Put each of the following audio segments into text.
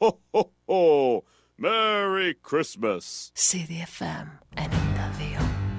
ho, ho, ho. Merry Christmas. CDFM 92.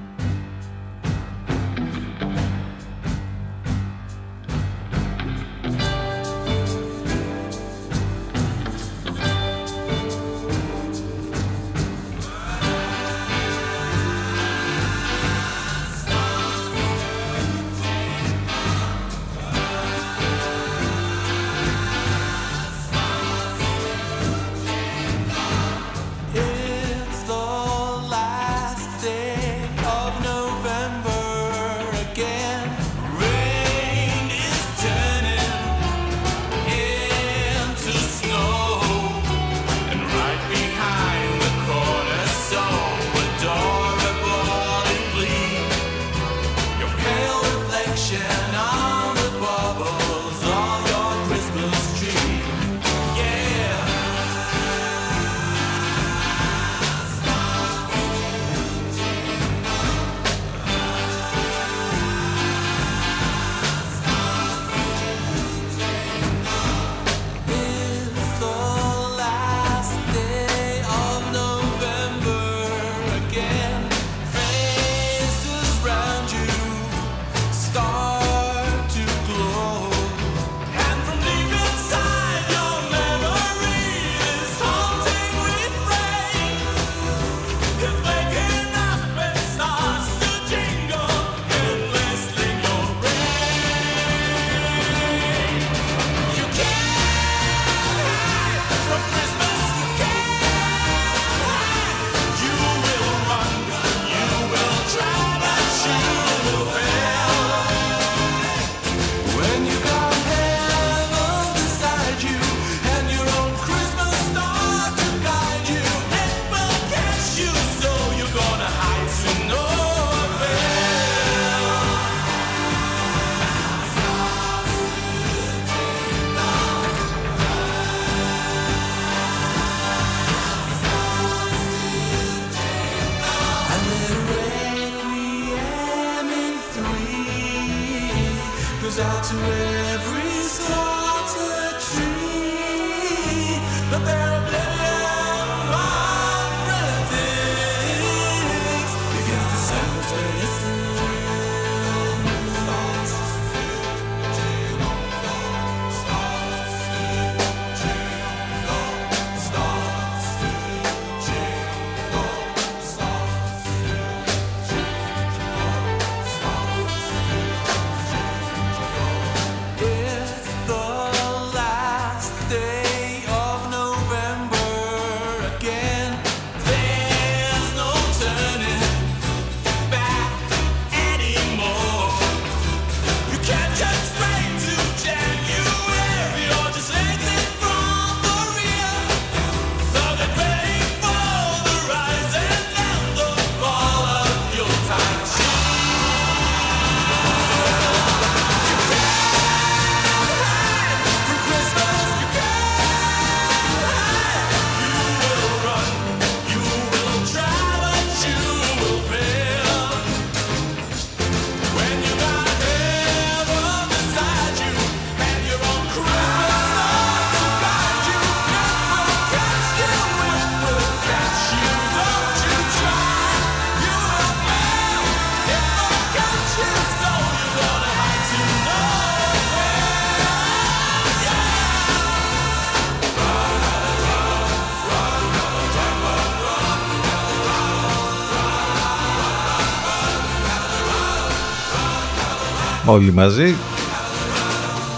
Όλοι μαζί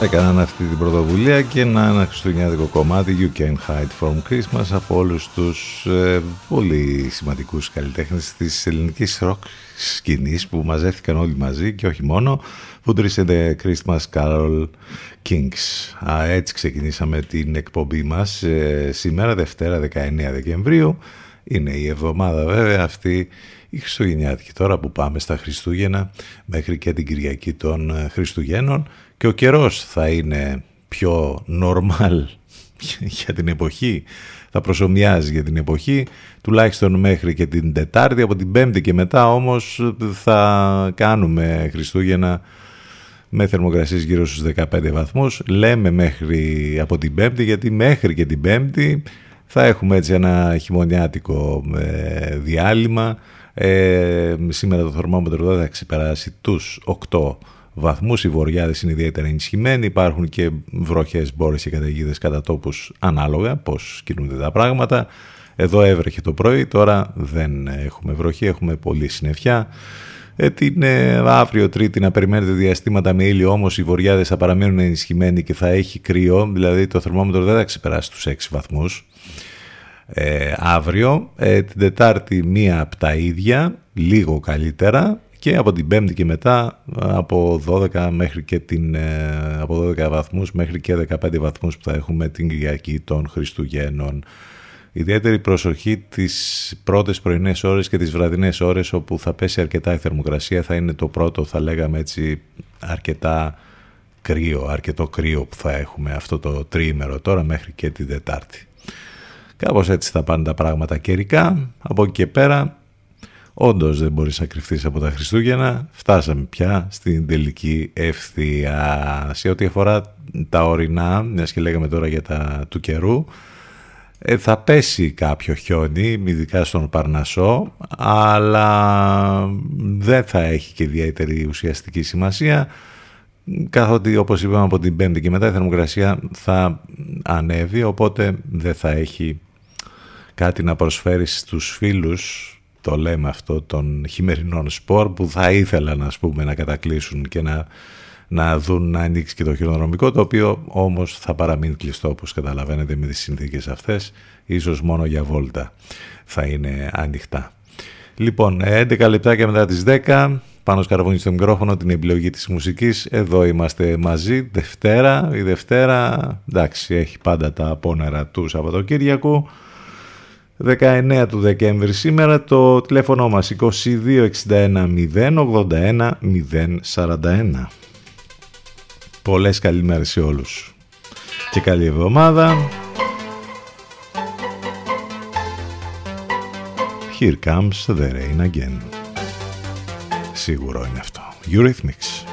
έκαναν αυτή την πρωτοβουλία και ένα, ένα χριστουγεννιάτικο κομμάτι You Can Hide From Christmas από όλους τους ε, πολύ σημαντικούς καλλιτέχνες της ελληνικής ροκ σκηνής που μαζεύτηκαν όλοι μαζί και όχι μόνο που The Christmas Carol Kings. Α, έτσι ξεκινήσαμε την εκπομπή μας ε, σήμερα Δευτέρα 19 Δεκεμβρίου είναι η εβδομάδα βέβαια αυτή η Χριστουγεννιάτικη. Τώρα που πάμε στα Χριστούγεννα μέχρι και την Κυριακή των ε, Χριστουγέννων και ο καιρός θα είναι πιο normal για την εποχή, θα προσωμιάζει για την εποχή, τουλάχιστον μέχρι και την Τετάρτη, από την Πέμπτη και μετά όμως θα κάνουμε Χριστούγεννα με θερμοκρασίες γύρω στους 15 βαθμούς. Λέμε μέχρι από την Πέμπτη γιατί μέχρι και την Πέμπτη θα έχουμε έτσι ένα χειμωνιάτικο ε, διάλειμμα. Ε, σήμερα το θερμόμετρο δεν θα ξεπεράσει τους 8 βαθμούς. Οι βοριάδες είναι ιδιαίτερα ενισχυμένοι. Υπάρχουν και βροχές, μπόρες και καταιγίδες κατά τόπους ανάλογα πώς κινούνται τα πράγματα. Εδώ έβρεχε το πρωί, τώρα δεν έχουμε βροχή, έχουμε πολύ συννεφιά. Ε, την ε, αύριο Τρίτη να περιμένετε διαστήματα με ήλιο, όμως οι βοριάδες θα παραμείνουν ενισχυμένοι και θα έχει κρύο, δηλαδή το θερμόμετρο δεν θα ξεπεράσει τους 6 βαθμούς. Ε, αύριο, ε, την Τετάρτη μία από τα ίδια, λίγο καλύτερα και από την Πέμπτη και μετά από 12, μέχρι και την, ε, από 12 βαθμούς μέχρι και 15 βαθμούς που θα έχουμε την Κυριακή των Χριστουγέννων. Ιδιαίτερη προσοχή τις πρώτες πρωινές ώρες και τις βραδινές ώρες όπου θα πέσει αρκετά η θερμοκρασία θα είναι το πρώτο θα λέγαμε έτσι αρκετά κρύο, αρκετό κρύο που θα έχουμε αυτό το τριήμερο τώρα μέχρι και την Δετάρτη. Κάπως έτσι θα πάνε τα πράγματα καιρικά. Από εκεί και πέρα Όντως δεν μπορείς να κρυφτείς από τα Χριστούγεννα. Φτάσαμε πια στην τελική ευθεία. Σε ό,τι αφορά τα ορεινά, μιας και λέγαμε τώρα για τα του καιρού, ε, θα πέσει κάποιο χιόνι, ειδικά στον Παρνασό, αλλά δεν θα έχει και ιδιαίτερη ουσιαστική σημασία, καθότι όπως είπαμε από την Πέμπτη και μετά η θερμοκρασία θα ανέβει, οπότε δεν θα έχει κάτι να προσφέρει στους φίλους το λέμε αυτό των χειμερινών σπορ που θα ήθελαν ας πούμε να κατακλείσουν και να, να δουν να ανοίξει και το χειρονομικό το οποίο όμως θα παραμείνει κλειστό όπως καταλαβαίνετε με τις συνθήκες αυτές ίσως μόνο για βόλτα θα είναι ανοιχτά. Λοιπόν, 11 λεπτάκια μετά τις 10 πάνω σκαρβούνι στο μικρόφωνο την επιλογή της μουσικής. Εδώ είμαστε μαζί Δευτέρα η Δευτέρα. Εντάξει έχει πάντα τα απόνερα του Σαββατοκύριακου. 19 του Δεκέμβρη σήμερα το τηλέφωνο μας 2261 081 041 Πολλές καλημέρες σε όλους. Και καλή εβδομάδα. Here comes the rain again Σίγουρο είναι αυτό. Eurythmics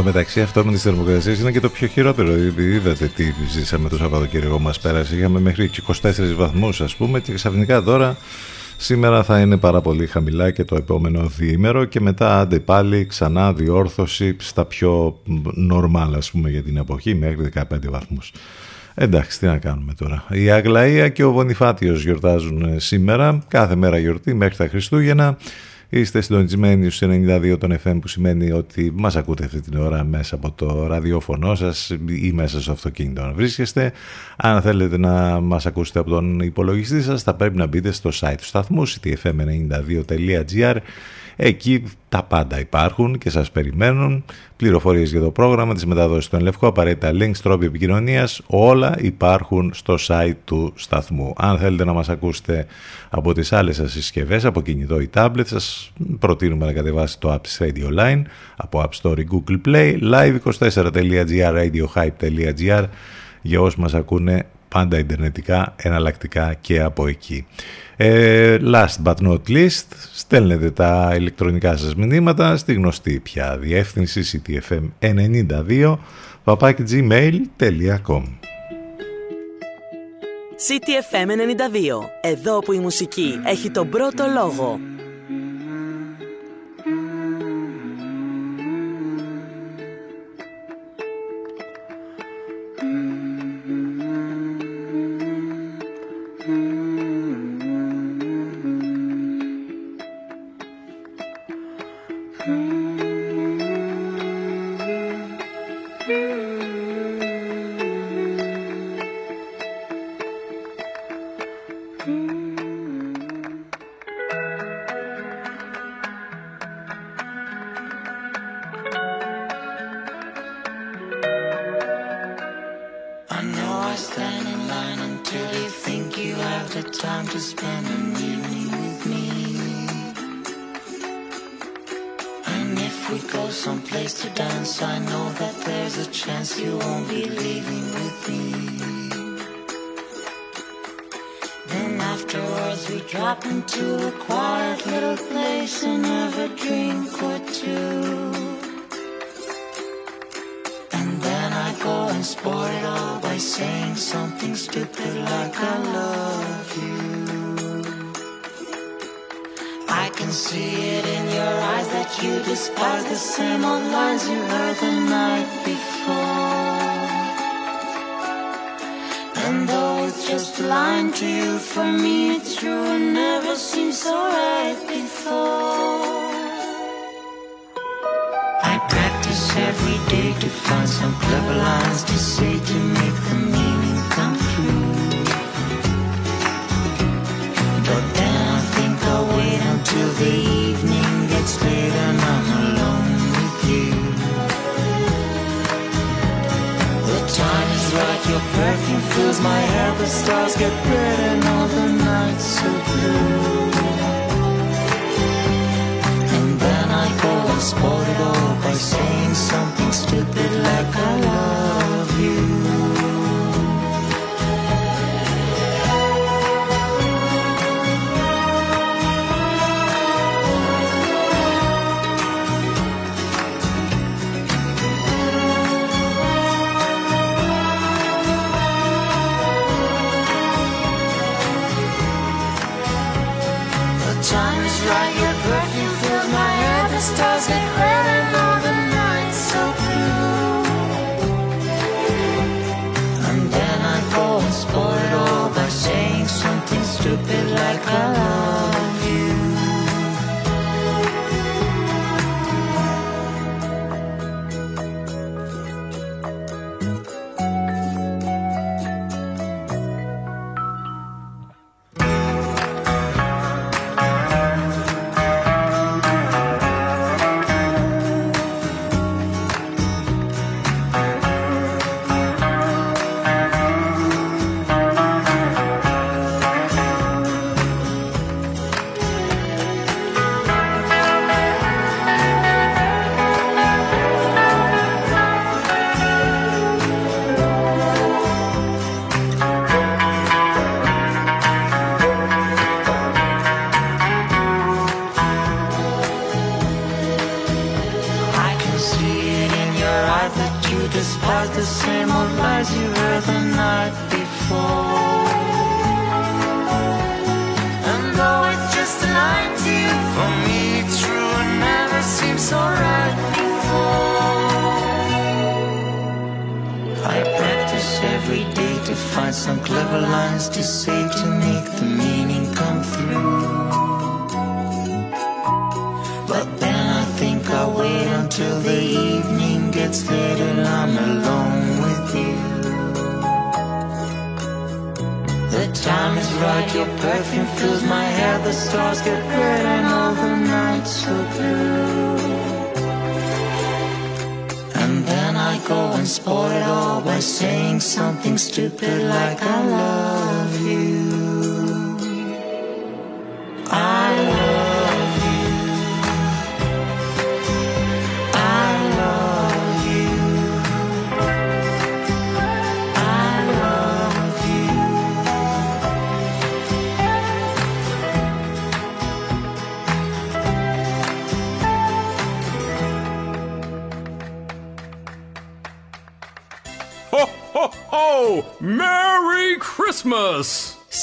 Εδώ μεταξύ αυτό με τις θερμοκρασίες είναι και το πιο χειρότερο. Είδατε τι ζήσαμε το Σαββατοκύριακο μας πέρασε. Είχαμε μέχρι 24 βαθμούς ας πούμε και ξαφνικά τώρα σήμερα θα είναι πάρα πολύ χαμηλά και το επόμενο διήμερο και μετά άντε πάλι ξανά διόρθωση στα πιο νορμάλ ας πούμε για την εποχή μέχρι 15 βαθμούς. Εντάξει, τι να κάνουμε τώρα. Η Αγλαία και ο Βονιφάτιος γιορτάζουν σήμερα, κάθε μέρα γιορτή μέχρι τα Χριστούγεννα. Είστε συντονισμένοι στους 92 των FM που σημαίνει ότι μας ακούτε αυτή την ώρα μέσα από το ραδιόφωνο σας ή μέσα στο αυτοκίνητο να βρίσκεστε. Αν θέλετε να μας ακούσετε από τον υπολογιστή σας θα πρέπει να μπείτε στο site του σταθμού ctfm92.gr Εκεί τα πάντα υπάρχουν και σας περιμένουν. Πληροφορίες για το πρόγραμμα, τις μεταδόσεις στον Λευκό, απαραίτητα links, τρόποι επικοινωνίας, όλα υπάρχουν στο site του σταθμού. Αν θέλετε να μας ακούσετε από τις άλλες σας συσκευές, από κινητό ή tablet, σας προτείνουμε να κατεβάσετε το App Radio Line, από App Store ή Google Play, live24.gr, radiohype.gr, για όσους μας ακούνε πάντα ιντερνετικά, εναλλακτικά και από εκεί. Ε, last but not least, στέλνετε τα ηλεκτρονικά σας μηνύματα στη γνωστή πια διεύθυνση ctfm92 papakigmail.com CTFM92. Εδώ που η μουσική έχει τον πρώτο λόγο.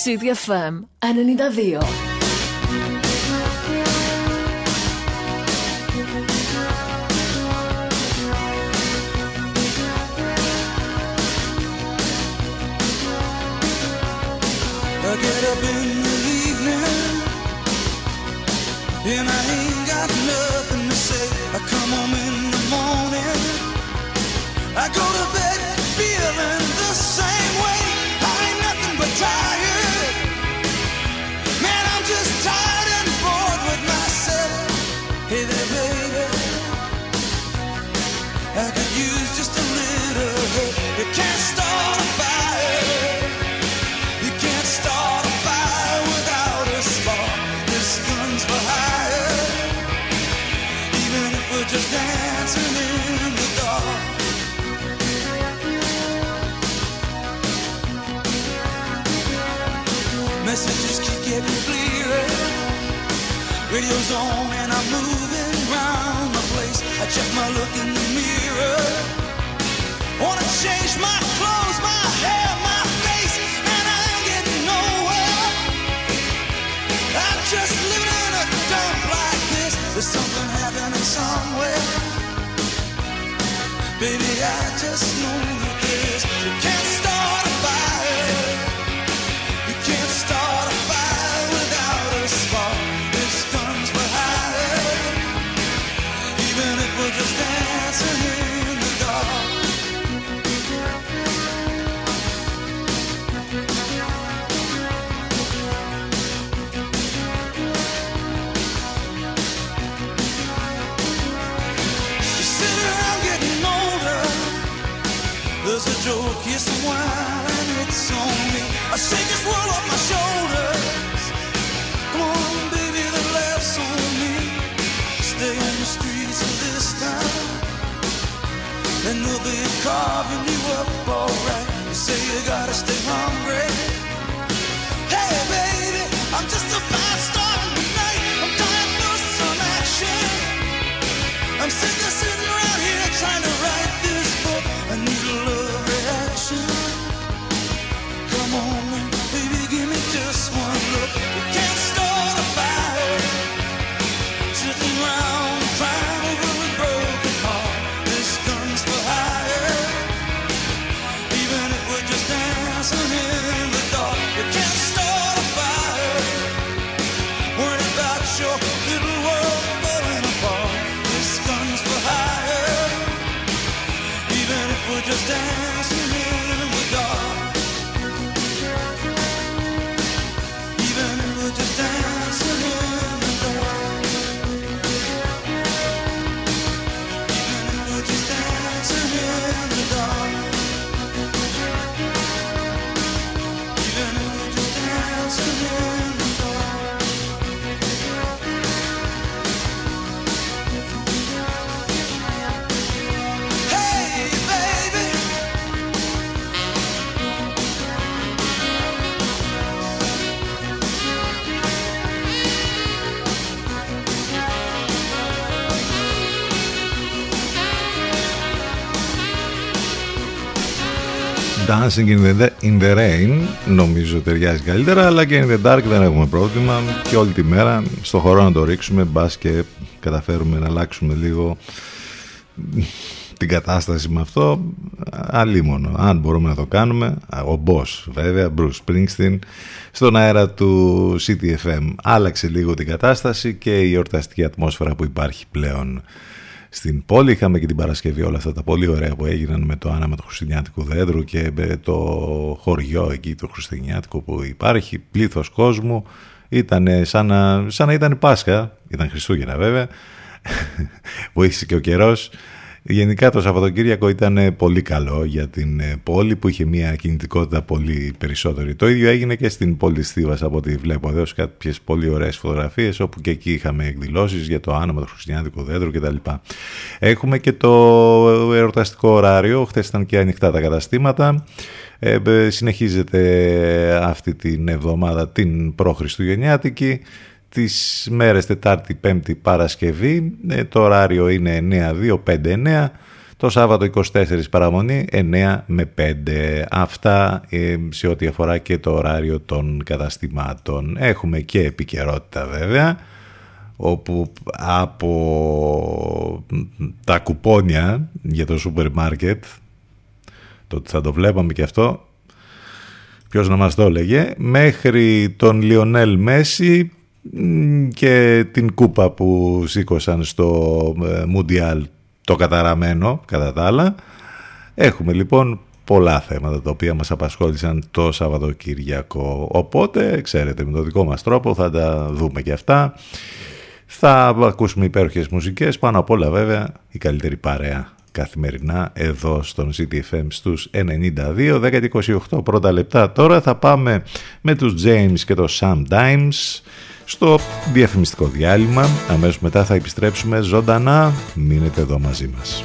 Studio FM, anonidadeo. Dancing in the, in the Rain νομίζω ταιριάζει καλύτερα αλλά και in the Dark δεν έχουμε πρόβλημα και όλη τη μέρα στο χώρο να το ρίξουμε μπας και καταφέρουμε να αλλάξουμε λίγο την κατάσταση με αυτό, αλίμονο. Αν μπορούμε να το κάνουμε, ο Boss βέβαια, Bruce Springsteen, στον αέρα του CTFM. Άλλαξε λίγο την κατάσταση και η εορταστική ατμόσφαιρα που υπάρχει πλέον στην πόλη. Είχαμε και την Παρασκευή όλα αυτά τα πολύ ωραία που έγιναν με το άναμα του Χριστουγεννιάτικου δέντρου και με το χωριό εκεί το Χριστουγεννιάτικο που υπάρχει, πλήθος κόσμου. Ήταν σαν να, σαν να ήταν Πάσχα, ήταν Χριστούγεννα βέβαια. Βοήθησε και ο καιρός. Γενικά το Σαββατοκύριακο ήταν πολύ καλό για την ε, πόλη που είχε μια κινητικότητα πολύ περισσότερη. Το ίδιο έγινε και στην πόλη της Θήβας από ό,τι βλέπω εδώ σε κάποιες πολύ ωραίες φωτογραφίες όπου και εκεί είχαμε εκδηλώσεις για το άνομα του Χριστιανικού δέντρου κτλ. Έχουμε και το εορταστικό ωράριο, χθες ήταν και ανοιχτά τα καταστήματα. Ε, συνεχίζεται αυτή την εβδομάδα την προ-Χριστουγεννιάτικη τις μέρες Τετάρτη, Πέμπτη, Παρασκευή. Ε, το ωράριο είναι 9-2-5-9. Το Σάββατο 24 παραμονή 9 με 5. Αυτά ε, σε ό,τι αφορά και το ωράριο των καταστημάτων. Έχουμε και επικαιρότητα βέβαια όπου από τα κουπόνια για το σούπερ μάρκετ το ότι θα το βλέπαμε και αυτό ποιος να μας το έλεγε μέχρι τον Λιονέλ Μέση και την κούπα που σήκωσαν στο ε, Μουντιάλ το καταραμένο κατά τα άλλα. Έχουμε λοιπόν πολλά θέματα τα οποία μας απασχόλησαν το Σαββατοκύριακο. Οπότε, ξέρετε, με τον δικό μας τρόπο θα τα δούμε και αυτά. Θα ακούσουμε υπέροχες μουσικές, πάνω απ' όλα βέβαια η καλύτερη παρέα καθημερινά εδώ στον CTFM στους 92, 10 28 πρώτα λεπτά. Τώρα θα πάμε με τους James και το Sam Dimes στο διαφημιστικό διάλειμμα. Αμέσως μετά θα επιστρέψουμε ζωντανά. Μείνετε εδώ μαζί μας.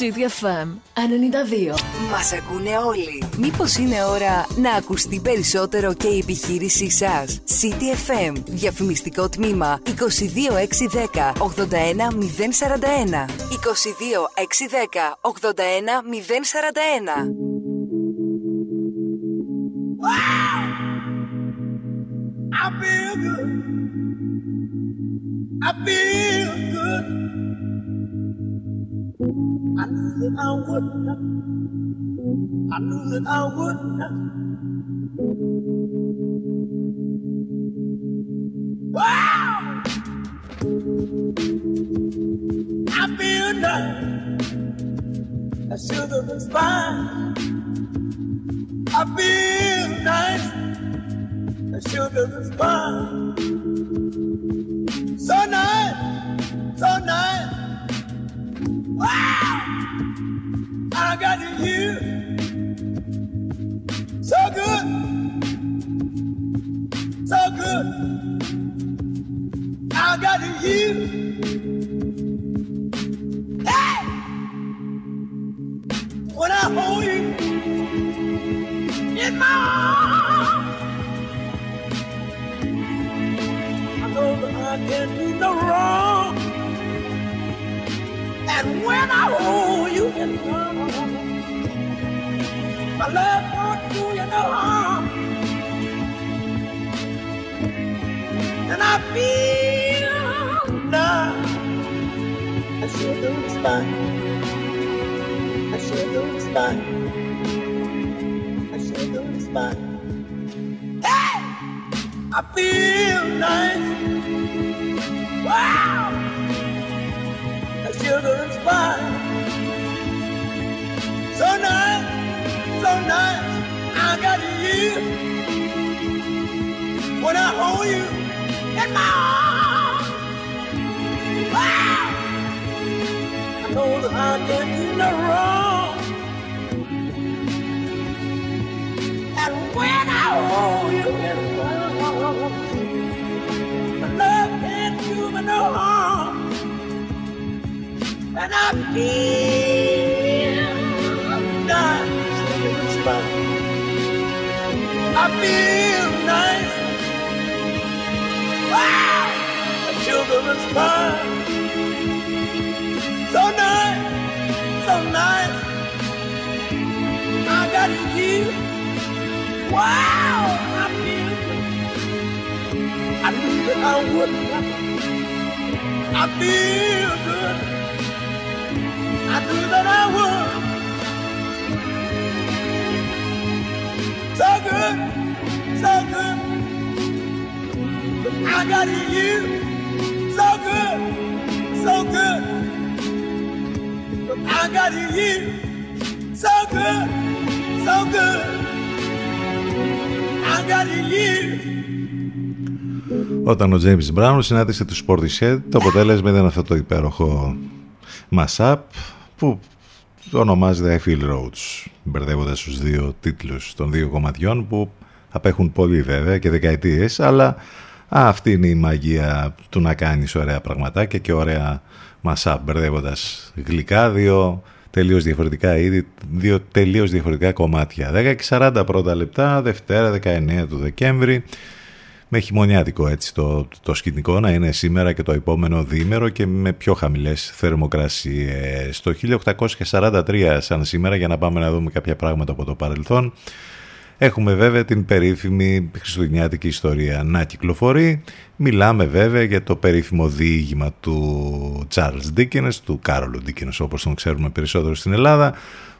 Christmas! CDFM 92. Μας ακούνε όλοι. Μήπως είναι ώρα να ακουστεί περισσότερο και η επιχείρησή σας; CTFM. Διαφημιστικό τμήμα 22610 81041. 22610 81041. I feel nice. The sugar is fine. I feel nice. The sugar is fine. So nice, so nice. Wow! I got you. So good, Got you. Hey! When I hold you in my arms. I know that I can't do no wrong. And when I hold you in my arms, my love won't do you no harm. And I feel spine. I see a golden spine. I see a golden spine. Hey! I feel nice. Wow! I see a golden spine. So nice, so nice. I got you when I hold you in my arms. Wow! Know that I can't no wrong. And when I hold you in my love can't do me no harm. And I feel nice in. I feel nice. Wow, the sugar is. So. I got you. Wow, I feel good. I knew that I would not. I feel good. I knew that I would. So good, so good. I got you. So good, So good. I got you so good, so good. I got you. Όταν ο James Brown συνάντησε τους Portishead, το αποτέλεσμα ήταν αυτό το υπέροχο mashup που ονομάζεται I Feel Roads, μπερδεύοντας τους δύο τίτλους των δύο κομματιών που απέχουν πολύ βέβαια και δεκαετίες, αλλά αυτή είναι η μαγεία του να κάνεις ωραία πραγματάκια και ωραία mashup, μπερδεύοντας γλυκά δύο τελείως διαφορετικά είδη, δύο τελείως διαφορετικά κομμάτια. 10 και 40 πρώτα λεπτά, Δευτέρα 19 του Δεκέμβρη, με χειμωνιάτικο έτσι το, το σκηνικό να είναι σήμερα και το επόμενο διήμερο και με πιο χαμηλές θερμοκρασίες. Το 1843 σαν σήμερα για να πάμε να δούμε κάποια πράγματα από το παρελθόν έχουμε βέβαια την περίφημη χριστουγεννιάτικη ιστορία να κυκλοφορεί. Μιλάμε βέβαια για το περίφημο διήγημα του Charles Dickens, του Κάρολου Dickens όπως τον ξέρουμε περισσότερο στην Ελλάδα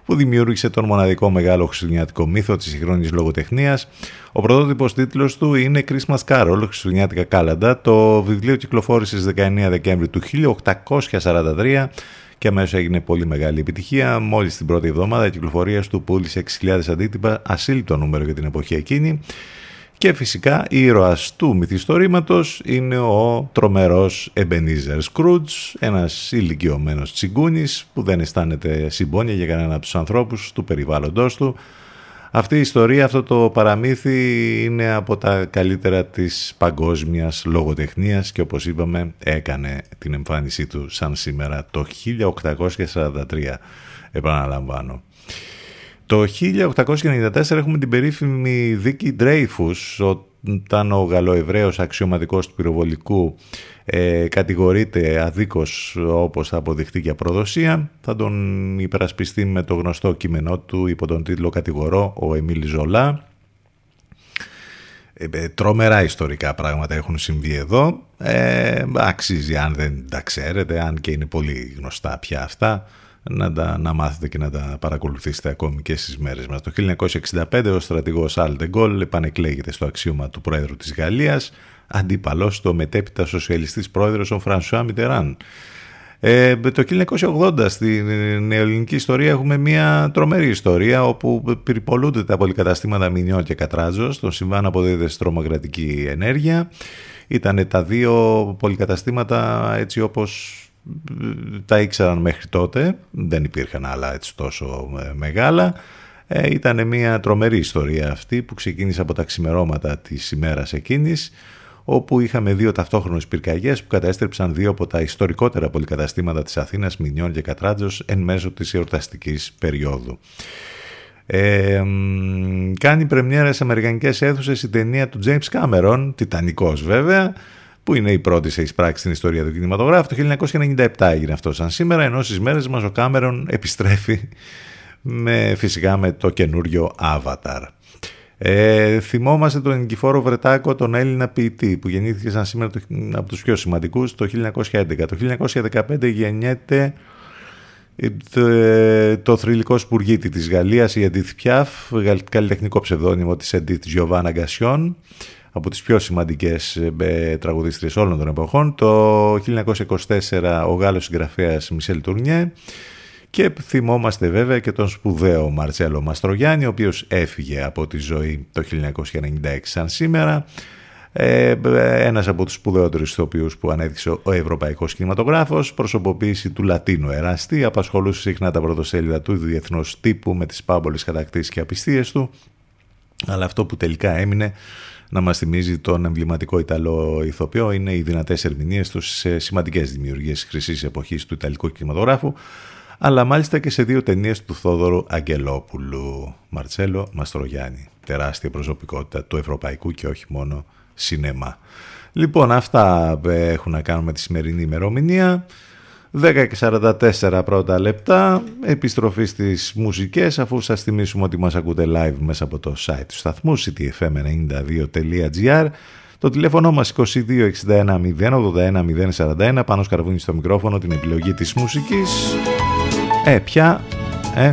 που δημιούργησε τον μοναδικό μεγάλο χριστουγεννιάτικο μύθο της συγχρόνης λογοτεχνίας. Ο πρωτότυπος τίτλος του είναι Christmas Carol, Χριστουγεννιάτικα κάλαντα. Το βιβλίο κυκλοφόρησε στις 19 Δεκέμβρη του 1843 και αμέσως έγινε πολύ μεγάλη επιτυχία. Μόλις την πρώτη εβδομάδα κυκλοφορίας του πούλησε 6.000 αντίτυπα, ασύλλητο νούμερο για την εποχή εκείνη. Και φυσικά ήρωας του μυθιστορήματος είναι ο τρομερός Ebenezer Scrooge, ένας ηλικιωμένος τσιγκούνης που δεν αισθάνεται συμπόνια για κανένα από τους ανθρώπους του περιβάλλοντος του. Αυτή η ιστορία, αυτό το παραμύθι είναι από τα καλύτερα της παγκόσμιας λογοτεχνίας και όπως είπαμε έκανε την εμφάνισή του σαν σήμερα το 1843, επαναλαμβάνω. Το 1894 έχουμε την περίφημη δίκη Dreyfus, όταν ο Γαλλοεβραίος αξιωματικός του πυροβολικού ε, κατηγορείται αδίκως όπως θα αποδειχτεί για προδοσία. Θα τον υπερασπιστεί με το γνωστό κείμενό του υπό τον τίτλο «Κατηγορώ» ο Εμίλ Ζολά. Ε, ε, τρομερά ιστορικά πράγματα έχουν συμβεί εδώ. Ε, αξίζει αν δεν τα ξέρετε, αν και είναι πολύ γνωστά πια αυτά να, τα, να μάθετε και να τα παρακολουθήσετε ακόμη και στις μέρες μας. Το 1965 ο στρατηγός Αλντεγκόλ επανεκλέγεται στο αξίωμα του Πρόεδρου της Γαλλίας, αντίπαλος το μετέπειτα σοσιαλιστής πρόεδρος ο Φρανσουά Μιτεράν. Ε, το 1980 στην νεοελληνική ιστορία έχουμε μια τρομερή ιστορία όπου περιπολούνται τα πολυκαταστήματα Μινιό και Κατράζο. Στον συμβάν αποδίδεται τρομοκρατική ενέργεια. Ήταν τα δύο πολυκαταστήματα έτσι όπως τα ήξεραν μέχρι τότε, δεν υπήρχαν άλλα έτσι τόσο ε, μεγάλα. Ε, ήταν μια τρομερή ιστορία αυτή που ξεκίνησε από τα ξημερώματα της ημέρας εκείνης όπου είχαμε δύο ταυτόχρονες πυρκαγιές που κατέστρεψαν δύο από τα ιστορικότερα πολυκαταστήματα της Αθήνας, Μινιών και Κατράτζος εν μέσω της εορταστικής περίοδου. Ε, κάνει πρεμιέρα σε αμερικανικές αίθουσες η ταινία του James Cameron, τιτανικός βέβαια, που είναι η πρώτη σε εισπράξη στην ιστορία του κινηματογράφου. Το 1997 έγινε αυτό σαν σήμερα, ενώ στις μέρες μας ο Κάμερον επιστρέφει με, φυσικά με το καινούριο Avatar. Ε, θυμόμαστε τον Νικηφόρο Βρετάκο, τον Έλληνα ποιητή, που γεννήθηκε σαν σήμερα από τους πιο σημαντικούς το 1911. Το 1915 γεννιέται ε, το θρηλυκό σπουργίτη της Γαλλίας, η Edith Piaf, καλλιτεχνικό ψευδόνυμο της Edith Giovanna Gassion από τις πιο σημαντικές ε, τραγουδίστριες όλων των εποχών. Το 1924 ο Γάλλος συγγραφέας Μισελ Τουρνιέ και θυμόμαστε βέβαια και τον σπουδαίο Μαρτσέλο Μαστρογιάννη ο οποίος έφυγε από τη ζωή το 1996 σαν σήμερα. Ε, ένας από τους σπουδαιότερους ηθοποιούς που ανέδειξε ο Ευρωπαϊκός Κινηματογράφος, προσωποποίηση του Λατίνου Εραστή, απασχολούσε συχνά τα πρωτοσέλιδα του διεθνούς τύπου με τις πάμπολες κατακτήσεις και απιστίες του, αλλά αυτό που τελικά έμεινε να μας θυμίζει τον εμβληματικό Ιταλό ηθοποιό είναι οι δυνατές ερμηνείες του σε σημαντικές δημιουργίες χρυσής εποχής του Ιταλικού κινηματογράφου αλλά μάλιστα και σε δύο ταινίες του Θόδωρου Αγγελόπουλου. Μαρτσέλο Μαστρογιάννη τεράστια προσωπικότητα του ευρωπαϊκού και όχι μόνο σινεμά. Λοιπόν αυτά έχουν να κάνουν με τη σημερινή ημερομηνία. 10 και 44 πρώτα λεπτά, επιστροφή στις μουσικές αφού σας θυμίσουμε ότι μας ακούτε live μέσα από το site του σταθμού ctfm92.gr το τηλέφωνο μας 2261 081 041 πάνω σκαρβούνι στο μικρόφωνο την επιλογή της μουσικής Ε, πια, ε,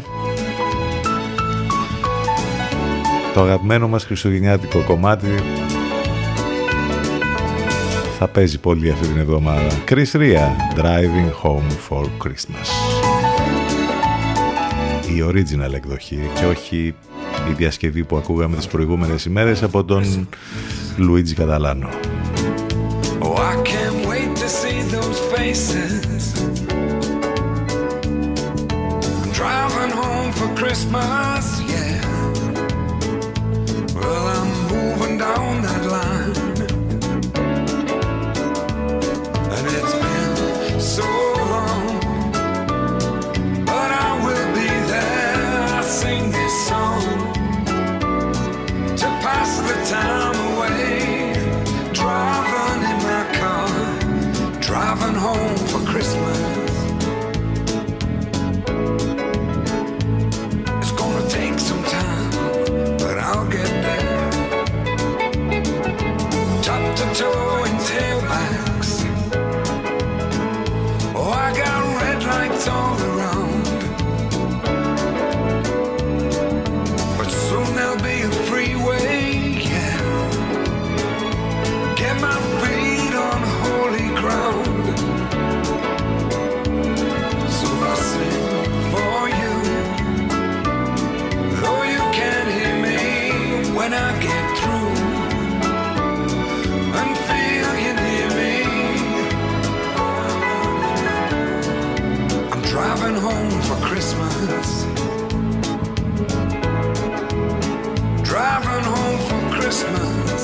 το αγαπημένο μας χριστουγεννιάτικο κομμάτι θα παίζει πολύ αυτή την εβδομάδα. Chris Ria, Driving Home for Christmas. η original εκδοχή και όχι η διασκευή που ακούγαμε τις προηγούμενες ημέρες από τον Λουίτζι Καταλάνο. Oh, I can't wait to see those faces. Christmas, yeah. Well, I'm moving down that line. Christmas. Driving home for Christmas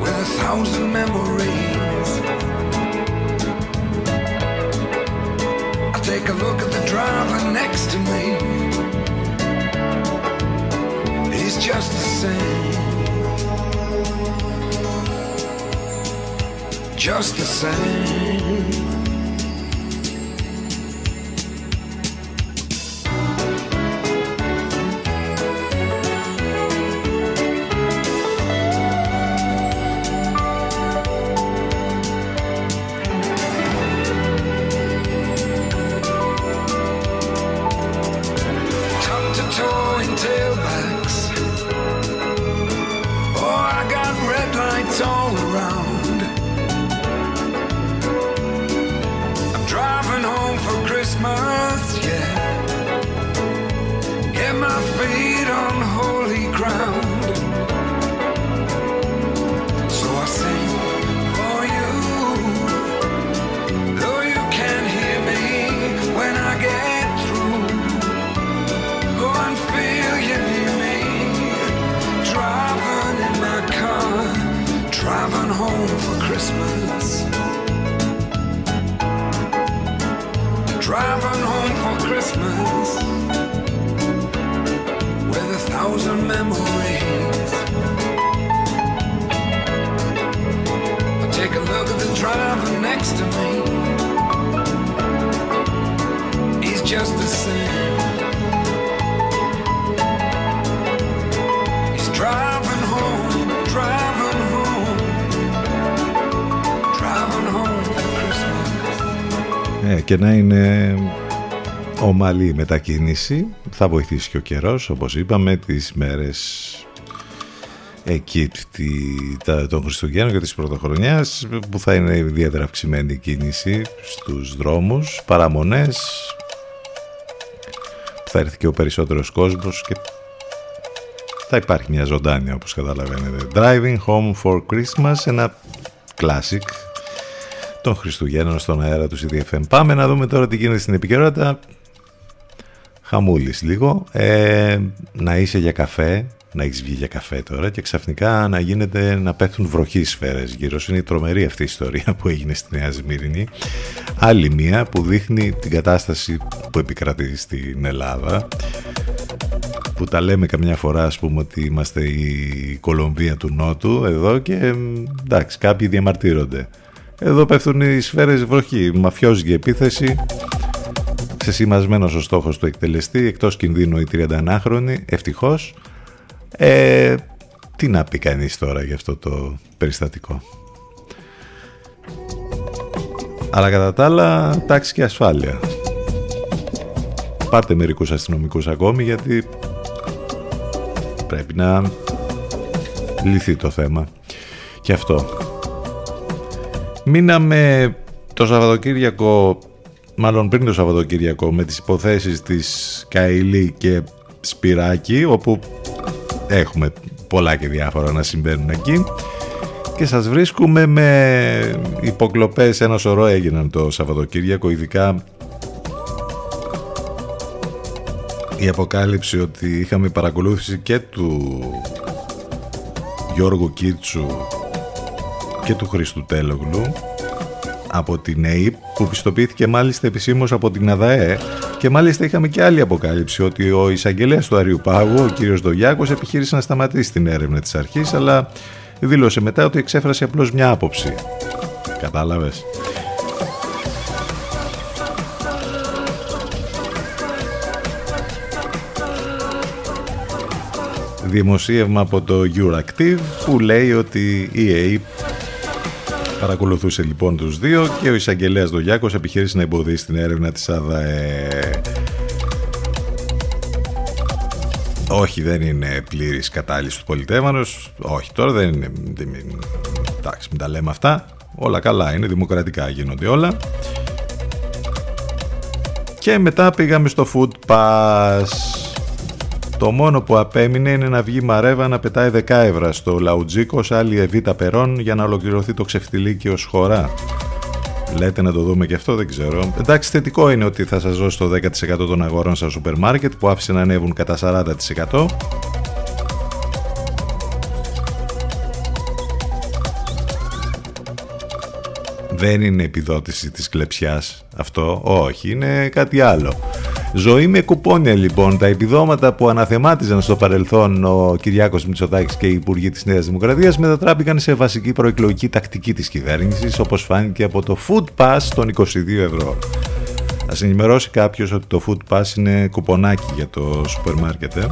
with a thousand memories. I take a look at the driver next to me. He's just the same. Just the same. Christmas with a thousand memories. I take a look at the driver next to me. He's just the same. He's driving home, driving home, driving home for Christmas. Ε, και να είναι ομαλή η μετακίνηση θα βοηθήσει και ο καιρός όπως είπαμε τις μέρες εκεί τη, τα, των Χριστουγέννων και της Πρωτοχρονιάς που θα είναι ιδιαίτερα αυξημένη η κίνηση στους δρόμους παραμονές που θα έρθει και ο περισσότερος κόσμος και θα υπάρχει μια ζωντάνια όπως καταλαβαίνετε Driving Home for Christmas ένα classic των Χριστουγέννων στον αέρα του CDFM. Πάμε να δούμε τώρα τι γίνεται στην επικαιρότητα. Χαμούλης λίγο. Ε, να είσαι για καφέ, να έχεις βγει για καφέ τώρα και ξαφνικά να γίνεται να πέφτουν βροχή σφαίρες γύρω σου. Είναι τρομερή αυτή η ιστορία που έγινε στη Νέα Σμύρινη. Άλλη μία που δείχνει την κατάσταση που επικρατεί στην Ελλάδα που τα λέμε καμιά φορά ας πούμε ότι είμαστε η Κολομβία του Νότου εδώ και εντάξει κάποιοι διαμαρτύρονται. Εδώ πέφτουν οι σφαίρες βροχή, μαφιόζικη επίθεση ξεσημασμένος ο στόχος του εκτελεστή εκτός κινδύνου η 31χρονη ευτυχώς. Ε, τι να πει κανείς τώρα για αυτό το περιστατικό; Αλλά κατά τα άλλα τάξη και ασφάλεια. Πάρτε μερικούς αστυνομικούς ακόμη γιατί πρέπει να λυθεί το θέμα. Και αυτό. Μείναμε το Σαββατοκύριακο μάλλον πριν το Σαββατοκύριακο με τις υποθέσεις της Καηλή και Σπυράκη όπου έχουμε πολλά και διάφορα να συμβαίνουν εκεί και σας βρίσκουμε με υποκλοπές. Ένα σωρό έγιναν το Σαββατοκύριακο ειδικά η αποκάλυψη ότι είχαμε παρακολούθηση και του Γιώργου Κίτσου και του Χριστού Τέλογλου από την ΕΕΠ που πιστοποιήθηκε μάλιστα επισήμως από την ΑΔΑΕ και μάλιστα είχαμε και άλλη αποκάλυψη ότι ο εισαγγελέας του Αριού Πάγου, ο κύριος Δογιάκος, επιχείρησε να σταματήσει την έρευνα της αρχής αλλά δήλωσε μετά ότι εξέφρασε απλώς μια άποψη. Κατάλαβες. Δημοσίευμα από το Euractiv που λέει ότι η ΑΕΠ παρακολουθούσε λοιπόν τους δύο και ο εισαγγελέας Δογιάκος επιχείρησε να εμποδίσει την έρευνα της ΑΔΑΕ. Όχι, δεν είναι πλήρης κατάλυση του πολιτεύματος. Όχι, τώρα δεν είναι. Εντάξει, μην τα λέμε αυτά. Όλα καλά είναι, δημοκρατικά γίνονται όλα. Και μετά πήγαμε στο Food Pass. Το μόνο που απέμεινε είναι να βγει Μαρέβα να πετάει 10 ευρώ στο Λαουτζίκος σε άλλη Εβίτα Περών για να ολοκληρωθεί το ξεφτιλίκι ως χώρα. Λέτε να το δούμε και αυτό, δεν ξέρω. Εντάξει, θετικό είναι ότι θα σας δώσει το 10% των αγορών στα σούπερ μάρκετ που άφησε να ανέβουν κατά 40%. Δεν είναι επιδότηση της κλεψιάς αυτό, όχι, είναι κάτι άλλο. Ζωή με κουπόνια λοιπόν. Τα επιδόματα που αναθεμάτιζαν στο παρελθόν ο Κυριάκος Μητσοτάκης και οι Υπουργοί της Νέας Δημοκρατίας μετατράπηκαν σε βασική προεκλογική τακτική της κυβέρνησης όπως φάνηκε από το Food Pass των 22 ευρώ. Ας ενημερώσει κάποιος ότι το Food Pass είναι κουπονάκι για το σούπερ μάρκετ. Ε;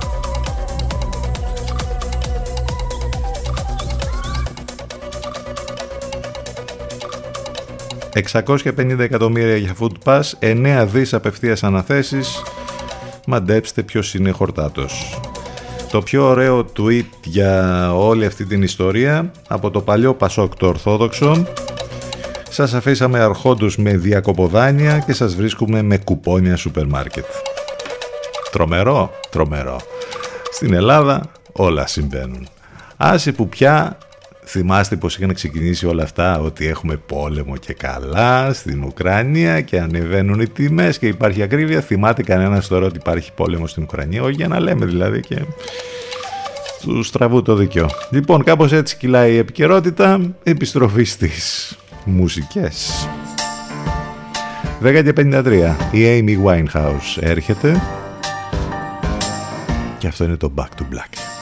650 εκατομμύρια για Food Pass, 9 δις απευθείας αναθέσεις. Μαντέψτε ποιος είναι χορτάτος. Το πιο ωραίο tweet για όλη αυτή την ιστορία από το παλιό Πασόκ το Ορθόδοξο σας αφήσαμε αρχόντους με διακοποδάνια και σας βρίσκουμε με κουπόνια σούπερ μάρκετ. Τρομερό, τρομερό. Στην Ελλάδα όλα συμβαίνουν. Άσε που πια Θυμάστε πως είχαν ξεκινήσει όλα αυτά ότι έχουμε πόλεμο και καλά στην Ουκρανία και ανεβαίνουν οι τιμές και υπάρχει ακρίβεια. Θυμάται κανένας τώρα ότι υπάρχει πόλεμο στην Ουκρανία; Όχι για να λέμε δηλαδή και του στραβού το δίκιο. Λοιπόν κάπως έτσι κυλάει η επικαιρότητα. Επιστροφή στις μουσικές. 10 και 53. Η Amy Winehouse έρχεται και αυτό είναι το Back to Black.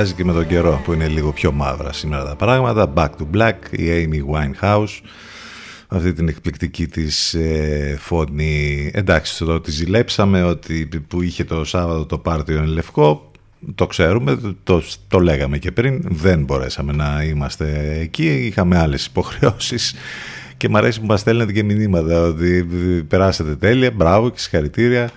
Ταιριάζει και με τον καιρό που είναι λίγο πιο μαύρα σήμερα τα πράγματα. Back to Black, η Amy Winehouse αυτή την εκπληκτική της ε, φωνή. Εντάξει, το ότι ζηλέψαμε ότι που είχε το Σάββατο το πάρτι Λευκό, το ξέρουμε, το, το λέγαμε και πριν, δεν μπορέσαμε να είμαστε εκεί, είχαμε άλλες υποχρεώσεις και μου αρέσει που μας στέλνετε και μηνύματα ότι περάσατε τέλεια, μπράβο και συγχαρητήρια.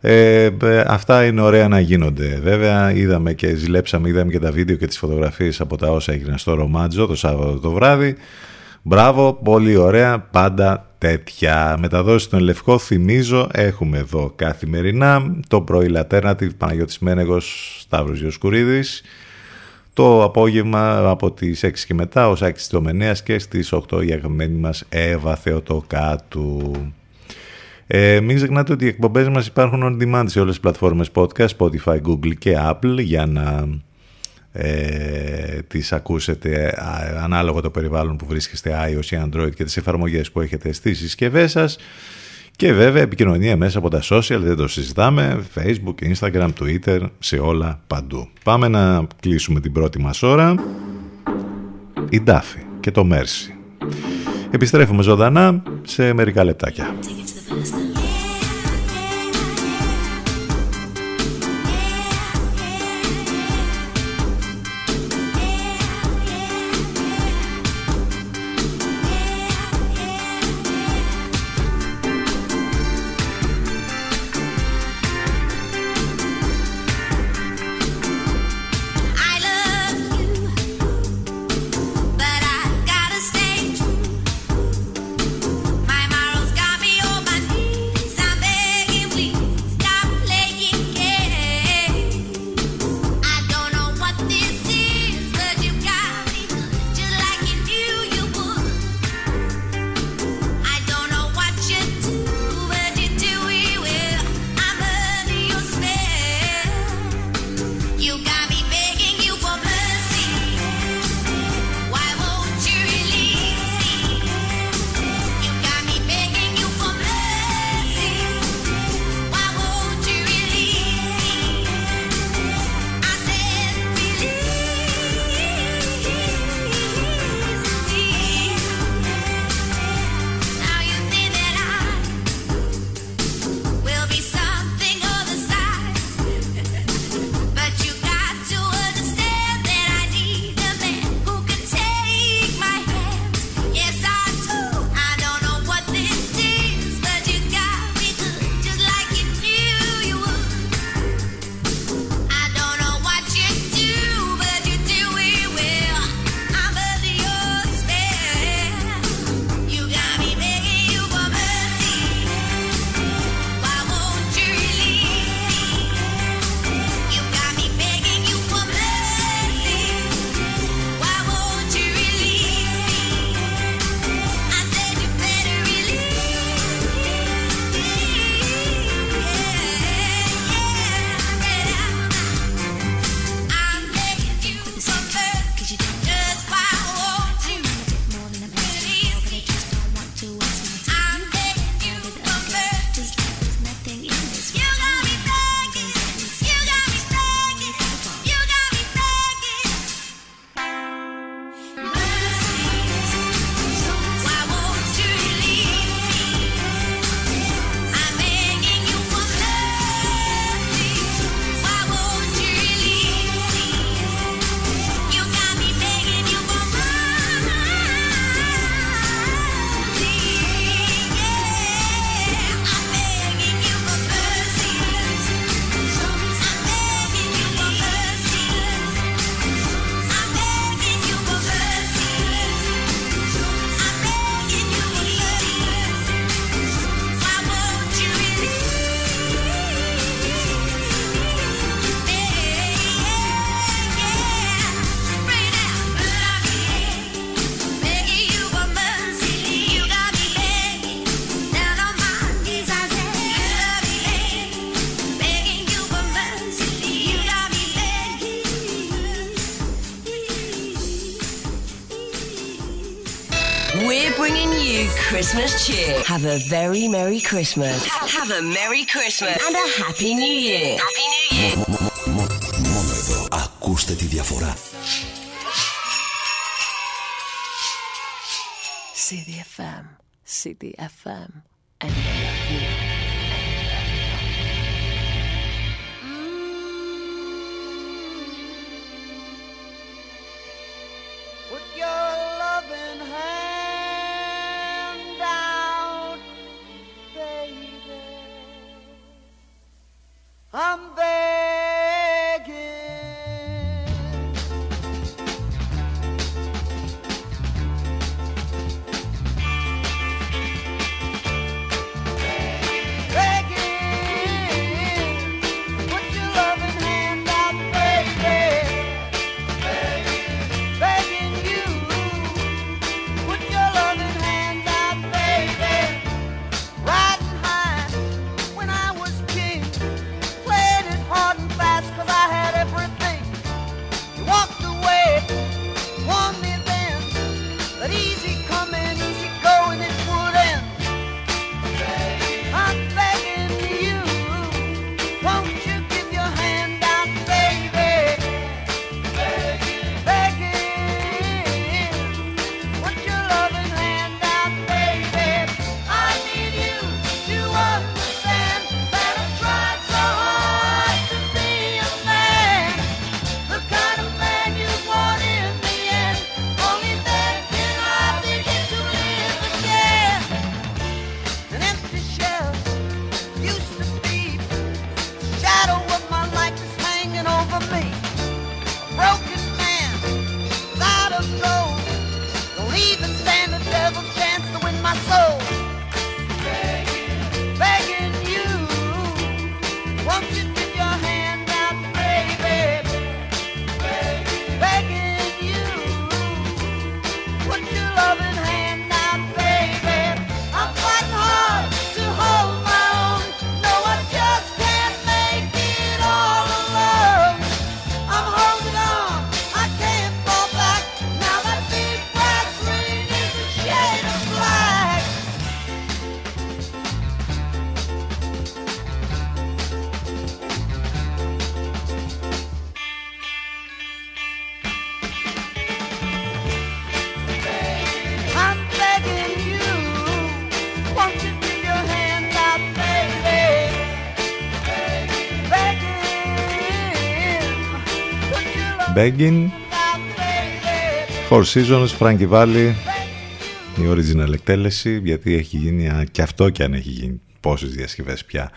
Ε, αυτά είναι ωραία να γίνονται. Βέβαια, είδαμε και ζηλέψαμε, είδαμε και τα βίντεο και τις φωτογραφίες από τα όσα έγιναν στο Ρομάτζο το Σάββατο το βράδυ. Μπράβο, πολύ ωραία, πάντα τέτοια. Μεταδόση στον Λευκό, θυμίζω, έχουμε εδώ καθημερινά το πρωί Alternative Παναγιώτης Μένεγος Σταύρος Γιοσκουρίδης. Το απόγευμα από τις 6 και μετά ο Σάκης Τομενέας και στις 8 η αγαπημένη μας Εύα Θεοτοκάτου. Ε, μην ξεχνάτε ότι οι εκπομπές μας υπάρχουν on demand σε όλες τις πλατφόρμες podcast, Spotify, Google και Apple για να ε, τις ακούσετε ανάλογα το περιβάλλον που βρίσκεστε iOS ή Android και τις εφαρμογές που έχετε στις συσκευές σας και βέβαια επικοινωνία μέσα από τα social, δεν το συζητάμε, facebook, instagram, twitter, σε όλα παντού. Πάμε να κλείσουμε την πρώτη μας ώρα. Η Ντάφη και το Μέρσι. Επιστρέφουμε ζωντανά σε μερικά λεπτάκια. Have a very Merry Christmas. Have a Merry Christmas and a Happy New Year. Happy New Year. Ακούστε τη διαφορά. CDFM, CDFM, Put soul. Your love Begging, out, baby. Four Seasons, Frankie Valli, η original εκτέλεση, γιατί έχει γίνει, α, και αυτό και αν έχει γίνει, πόσες διασκευές πια.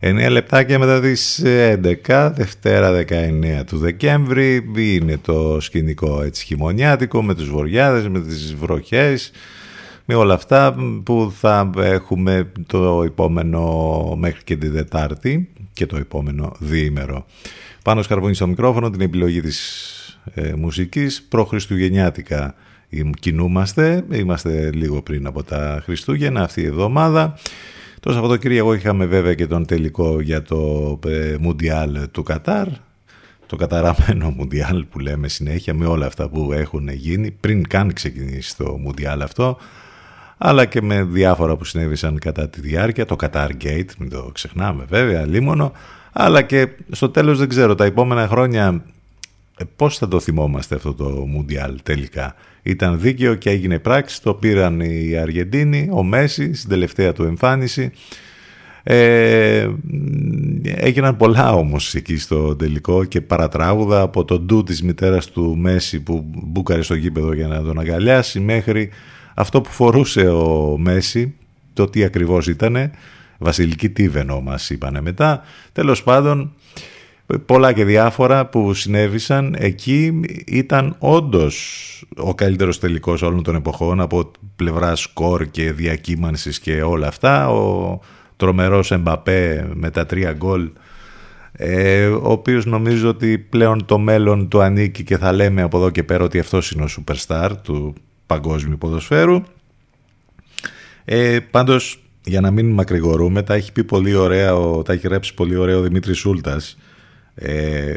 9 λεπτάκια μετά τις 11, Δευτέρα 19 του Δεκέμβρη, είναι το σκηνικό έτσι χειμωνιάτικο με τους βοριάδες, με τις βροχές, με όλα αυτά που θα έχουμε το επόμενο μέχρι και την Δετάρτη και το επόμενο διήμερο. Πάνω σκαρβούνι στο μικρόφωνο την επιλογή της ε, μουσικής. Προχριστουγεννιάτικα κινούμαστε, είμαστε λίγο πριν από τα Χριστούγεννα αυτή η εβδομάδα. Το Σαββατοκύριακο είχαμε βέβαια και τον τελικό για το ε, Μουντιάλ του Κατάρ, το καταραμένο Μουντιάλ που λέμε συνέχεια με όλα αυτά που έχουν γίνει πριν καν ξεκινήσει το Μουντιάλ αυτό αλλά και με διάφορα που συνέβησαν κατά τη διάρκεια, το Qatar Gate, μην το ξεχνάμε βέβαια, λίμωνο, αλλά και στο τέλος δεν ξέρω, τα επόμενα χρόνια ε, πώς θα το θυμόμαστε αυτό το Μουντιάλ τελικά. Ήταν δίκαιο και έγινε πράξη, το πήραν οι Αργεντίνοι, ο Μέση στην τελευταία του εμφάνιση. Ε, έγιναν πολλά όμως εκεί στο τελικό και παρατράγουδα από τον ντου της μητέρας του Μέση που μπούκαρε στο γήπεδο για να τον αγκαλιάσει μέχρι αυτό που φορούσε ο Μέση, το τι ακριβώς ήτανε, βασιλική τίβενο μας είπανε μετά. Τέλος πάντων, πολλά και διάφορα που συνέβησαν εκεί ήταν όντως ο καλύτερος τελικός όλων των εποχών από πλευράς σκορ και διακύμανσης και όλα αυτά. Ο τρομερός Εμπαπέ με τα τρία γκολ ε, ο οποίος νομίζω ότι πλέον το μέλλον του ανήκει και θα λέμε από εδώ και πέρα ότι αυτός είναι ο superstar του παγκόσμιου ποδοσφαίρου. Ε, πάντως, για να μην μακρηγορούμε, τα έχει πει πολύ ωραία, ο, τα έχει ρέψει πολύ ωραία ο Δημήτρης Σούλτας, ε,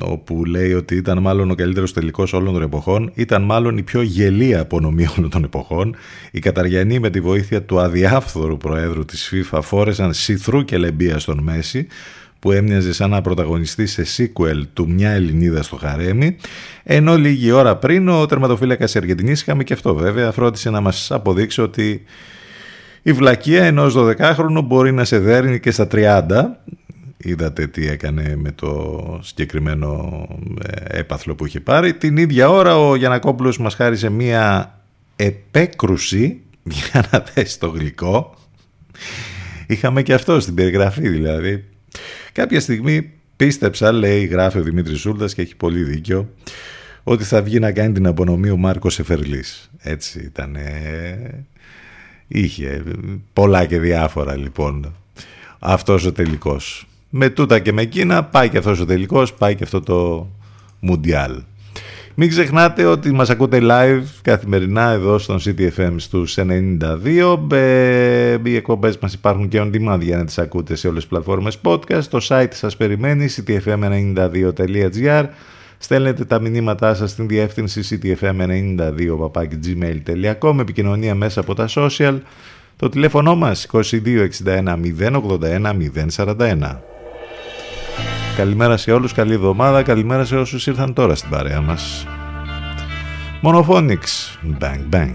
όπου λέει ότι ήταν μάλλον ο καλύτερος τελικός όλων των εποχών, ήταν μάλλον η πιο γελία απονομή όλων των εποχών. Οι Καταριανοί με τη βοήθεια του αδιάφθορου προέδρου της FIFA φόρεσαν σιθρού και λεμπία στον Μέση, που έμοιαζε σαν να πρωταγωνιστεί σε sequel του «Μια Ελληνίδα στο χαρέμι», ενώ λίγη ώρα πριν ο τερματοφύλακας Αργεντινής, είχαμε και αυτό βέβαια, φρόντισε να μας αποδείξει ότι η βλακεία ενός 12χρονου μπορεί να σε δέρνει και στα 30. Είδατε τι έκανε με το συγκεκριμένο ε, έπαθλο που είχε πάρει. Την ίδια ώρα ο Γιανακόπουλος μας χάρισε μία επέκρουση για να θέσει το γλυκό. Είχαμε και αυτό στην περιγραφή δηλαδή. Κάποια στιγμή πίστεψα, λέει, γράφει ο Δημήτρης Σούλτας και έχει πολύ δίκιο, ότι θα βγει να κάνει την απονομή ο Μάρκος Εφερλής. Έτσι ήταν. Είχε πολλά και διάφορα λοιπόν αυτός ο τελικός. Με τούτα και με εκείνα πάει και αυτός ο τελικός, πάει και αυτό το Μουντιάλ. Μην ξεχνάτε ότι μας ακούτε live καθημερινά εδώ στον CTFM στους 92. Ε, οι εκπομπές μας υπάρχουν και on demand για να τις ακούτε σε όλες τις πλατφόρμες podcast. Το site σας περιμένει ctfm92.gr Στέλνετε τα μηνύματά σας στην διεύθυνση ctfm92.gmail.com Επικοινωνία μέσα από τα social. Το τηλέφωνο μας 2261 081 041. Καλημέρα σε όλους, καλή εβδομάδα, καλημέρα σε όσους ήρθαν τώρα στην παρέα μας. Μονοφόνιξ, bang bang.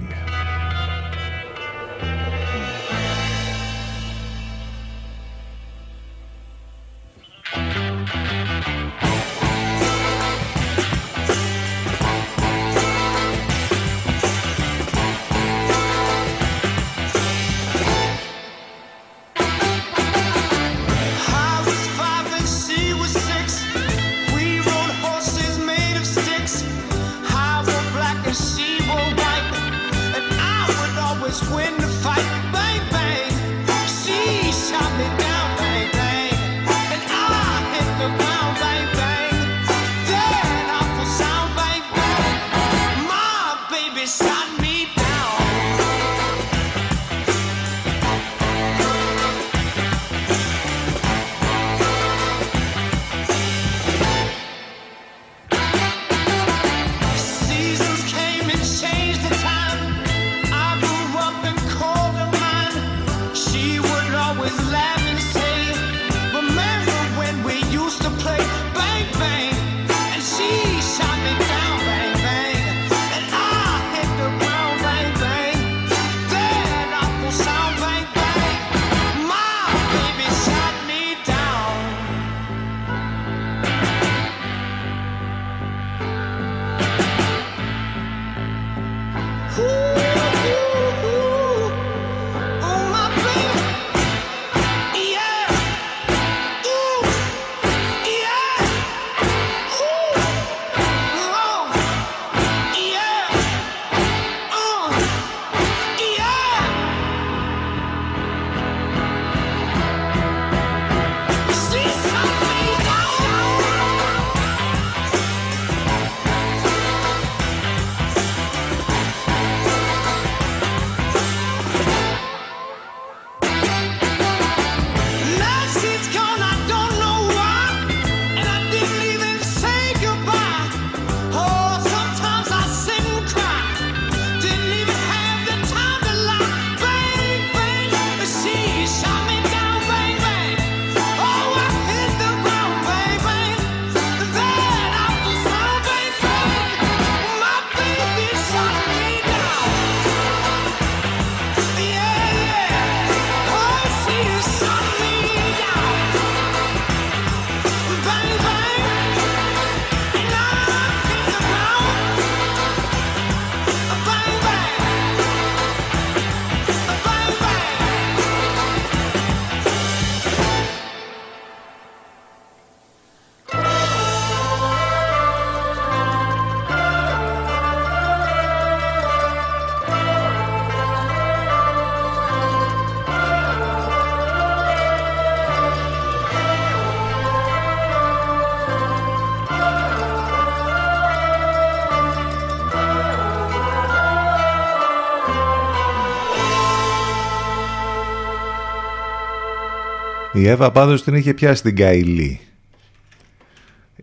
Η Εύα πάντως την είχε πιάσει την Καϊλή.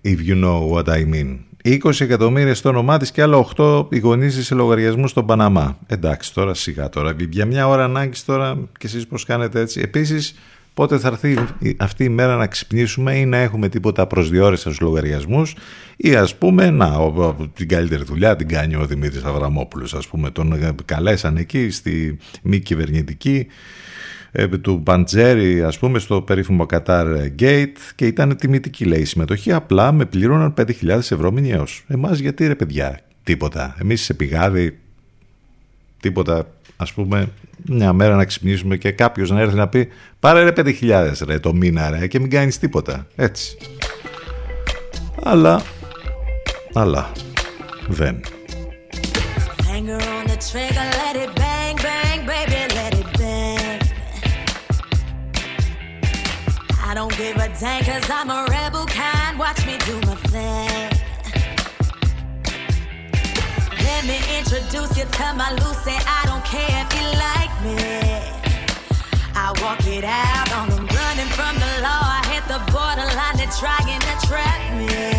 If you know what I mean. 20 εκατομμύρια στο όνομά της και άλλα 8 οι γονείς σε λογαριασμούς στον Παναμά. Εντάξει τώρα σιγά τώρα. Για μια ώρα ανάγκης τώρα και εσείς πώς κάνετε έτσι. Επίσης πότε θα έρθει αυτή η μέρα να ξυπνήσουμε ή να έχουμε τίποτα προσδιορίσει στους λογαριασμούς ή ας πούμε να την καλύτερη δουλειά την κάνει ο Δημήτρης Αβραμόπουλος ας πούμε τον καλέσαν εκεί στη μη κυβερνητική ε, του Παντζέρη ας πούμε στο περίφημο Qatar Gate και ήταν τιμητική λέει η συμμετοχή απλά με πλήρωναν 5.000 ευρώ μηνιαίως. Εμάς γιατί ρε παιδιά τίποτα. Εμείς σε πηγάδι τίποτα ας πούμε μια μέρα να ξυπνήσουμε και κάποιος να έρθει να πει πάρε ρε 5.000 ρε το μήνα ρε και μην κάνεις τίποτα έτσι. Αλλά αλλά δεν. Finger on the trigger, give a dang, cause I'm a rebel kind. Watch me do my thing. Let me introduce you to my Lucy. I don't care if you like me. I walk it out on them running from the law. I hit the borderline, they're trying to trap me.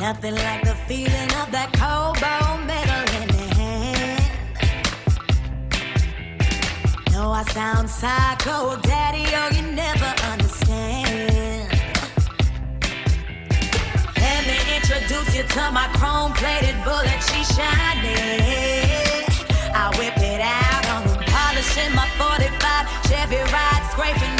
Nothing like the feeling of that cold bone metal in the hand. No, I sound psycho, daddy, oh, you never understand. Let me introduce you to my chrome plated bullet, she shining. I whip it out on them, polishing my 45 Chevy ride, scraping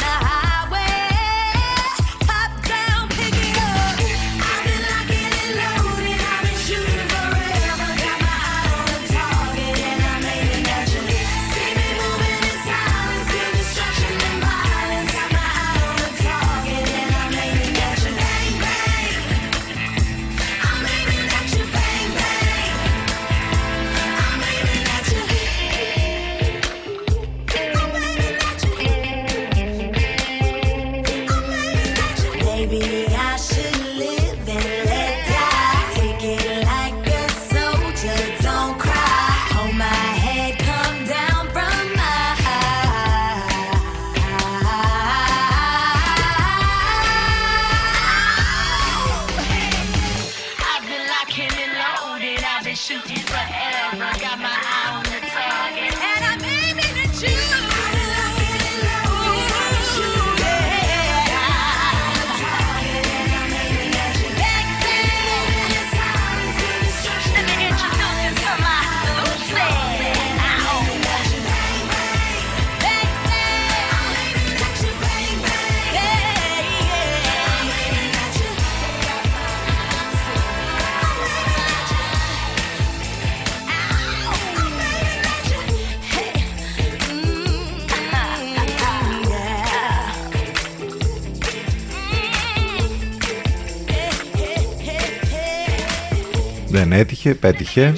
έτυχε, πέτυχε.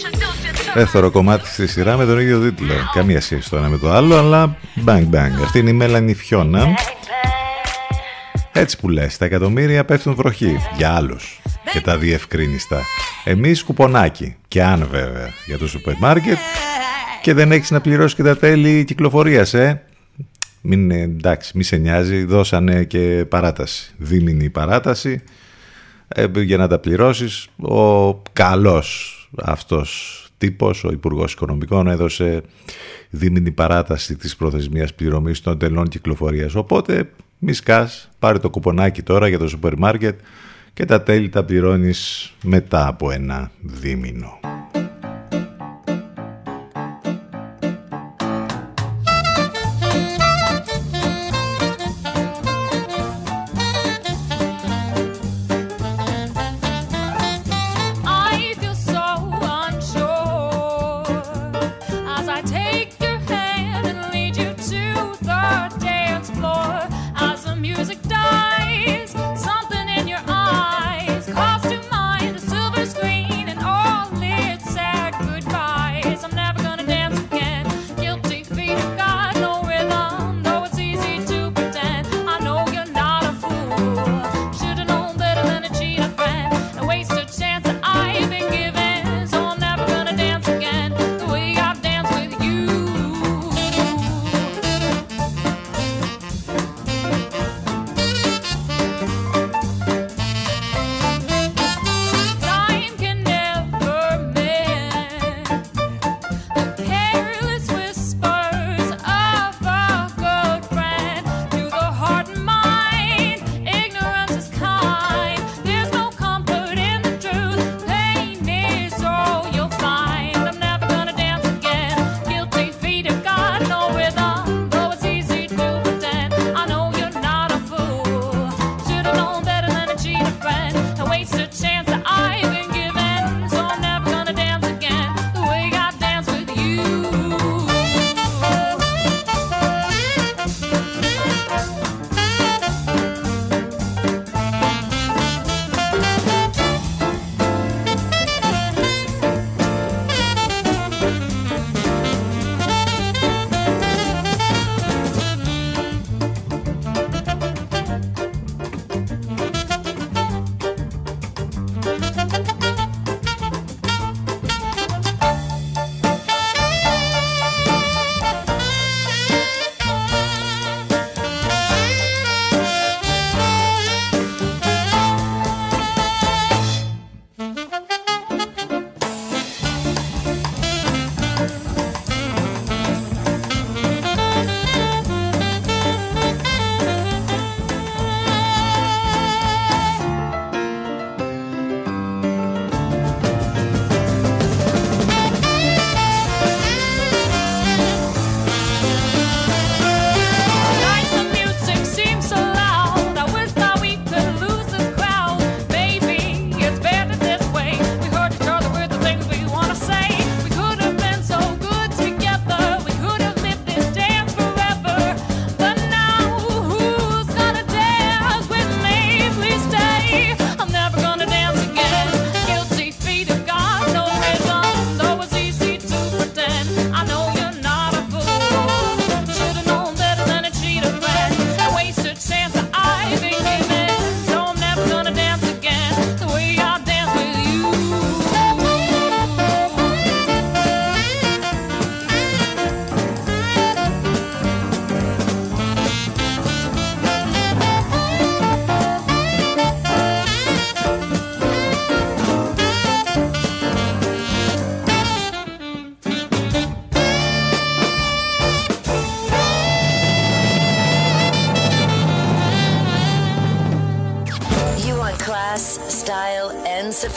Δεύτερο κομμάτι στη σειρά με τον ίδιο τίτλο. Καμία σχέση το ένα με το άλλο, αλλά bang bang. Αυτή είναι η Μέλανη Φιώνα. Έτσι που λες, τα εκατομμύρια πέφτουν βροχή για άλλους και τα διευκρίνιστα. Εμείς κουπονάκι και αν βέβαια για το σούπερ μάρκετ και δεν έχεις να πληρώσεις και τα τέλη κυκλοφορίας, ε. Μην, ε, εντάξει, μη σε νοιάζει, δώσανε και παράταση, δίμηνη παράταση ε, για να τα πληρώσεις. Ο καλός αυτός τύπος, ο Υπουργός Οικονομικών, έδωσε δίμηνη παράταση της προθεσμίας πληρωμής των τελών κυκλοφορίας. Οπότε μη σκάς, πάρε το κουπονάκι τώρα για το σούπερ μάρκετ και τα τέλη τα πληρώνεις μετά από ένα δίμηνο.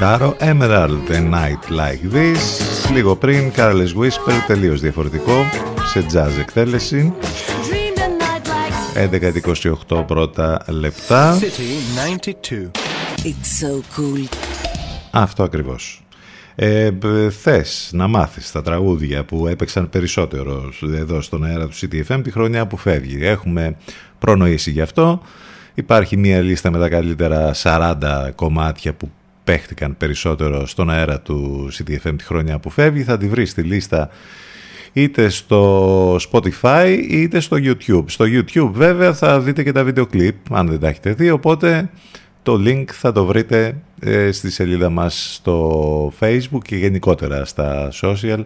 Κάρο Emerald, A Night Like This. Λίγο πριν, Careless Whisper, τελείως διαφορετικό, σε jazz εκτέλεση. Dreamed a night like 11-28 πρώτα λεπτά. City 92. It's so cool. Αυτό ακριβώς. Ε, μπ, θες να μάθεις τα τραγούδια που έπαιξαν περισσότερο εδώ στον αέρα του CTFM τη χρονιά που φεύγει. Έχουμε προνοήσει γι' αυτό. Υπάρχει μια λίστα με τα καλύτερα 40 κομμάτια που παίχτηκαν περισσότερο στον αέρα του CTFM τη χρονιά που φεύγει. Θα τη βρεις στη λίστα είτε στο Spotify είτε στο YouTube. Στο YouTube βέβαια θα δείτε και τα βίντεο κλιπ αν δεν τα έχετε δει, οπότε το link θα το βρείτε ε, στη σελίδα μας στο Facebook και γενικότερα στα social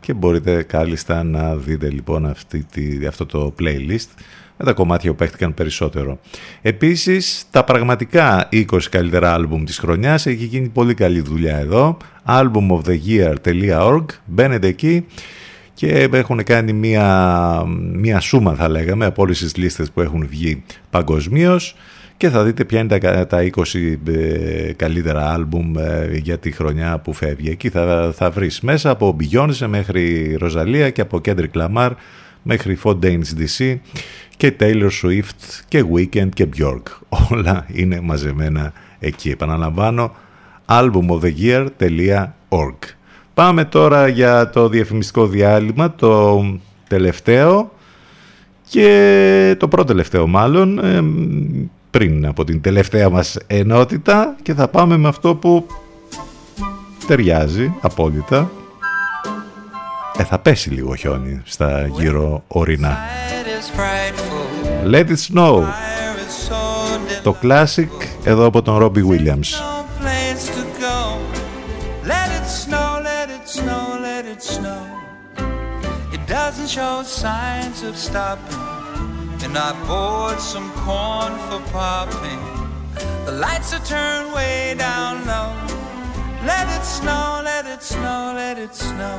και μπορείτε κάλλιστα να δείτε λοιπόν αυτή τη, αυτό το playlist με τα κομμάτια που παίχτηκαν περισσότερο. Επίσης, τα πραγματικά 20 καλύτερα άλμπουμ της χρονιάς έχει γίνει πολύ καλή δουλειά εδώ. albumoftheyear.org Μπαίνετε εκεί και έχουν κάνει μία, μία σούμα θα λέγαμε από όλες τις λίστες που έχουν βγει παγκοσμίως και θα δείτε ποια είναι τα, τα 20 ε, καλύτερα άλμπουμ ε, για τη χρονιά που φεύγει. Εκεί θα, θα βρεις μέσα από Beyoncé μέχρι Ροζαλία και από Kendrick Lamar μέχρι Fontaines DC και Taylor Swift και Weekend και Bjork. Όλα είναι μαζεμένα εκεί. Επαναλαμβάνω, albumoftheyear.org Πάμε τώρα για το διαφημιστικό διάλειμμα, το τελευταίο και το πρώτο τελευταίο μάλλον, ε, πριν από την τελευταία μας ενότητα και θα πάμε με αυτό που ταιριάζει απόλυτα. Ε, θα πέσει λίγο χιόνι στα γύρω ορεινά. Let it snow. Το classic εδώ από τον Robbie Williams. Let it snow, let it snow, let it snow. It doesn't show signs of stopping. And I bought some corn for popping. The lights are turned way down low. Let it snow, let it snow, let it snow.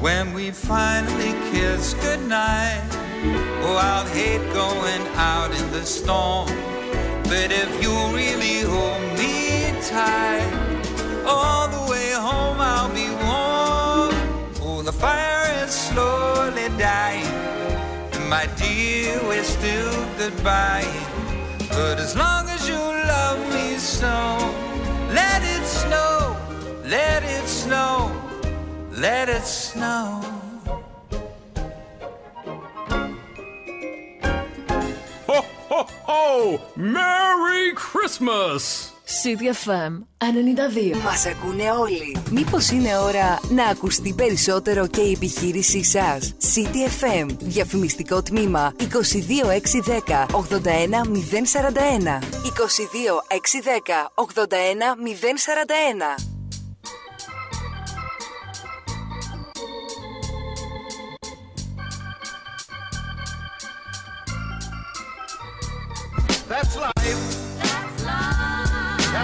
When we finally kiss goodnight, oh, I'll hate going out in the storm. But if you really hold me tight, all the way home I'll be warm. Oh, the fire is and my dear, we're still goodbye. But as long as you love me so, let it snow, let it snow, let it snow. Ho, ho, ho! Merry Christmas! CDFM 92. Μας ακούνε όλοι. Μήπως είναι ώρα να ακουστεί περισσότερο και η επιχείρησή σας; CTFM. Διαφημιστικό τμήμα 22610 81041. 22610 81041. That's life.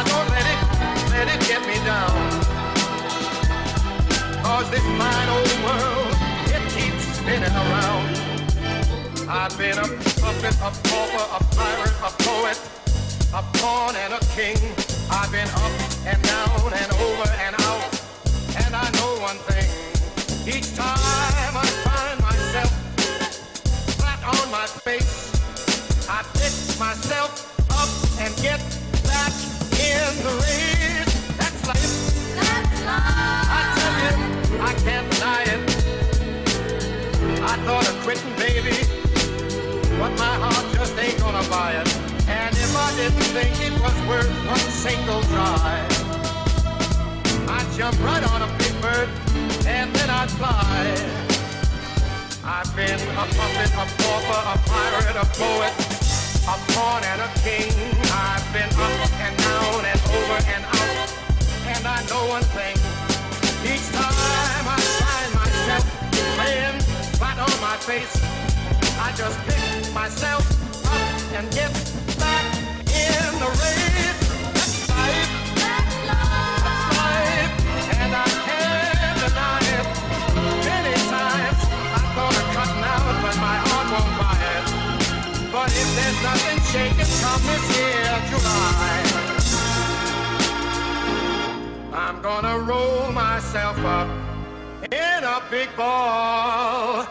I don't let it, let it get me down. Cause this fine old world, it keeps spinning around. I've been a a pauper, a pirate, a poet, a pawn and a king. I've been up and down and over and out. And I know one thing, each time I find myself flat on my face, I pick myself up and get I've been a puppet, a pauper, a pirate, a poet, a pawn and a king. I've been up and down and over and out. And I know one thing. Each time I find myself laying flat on my face, I just pick myself up and get shaking come this July, I'm gonna roll myself up in a big ball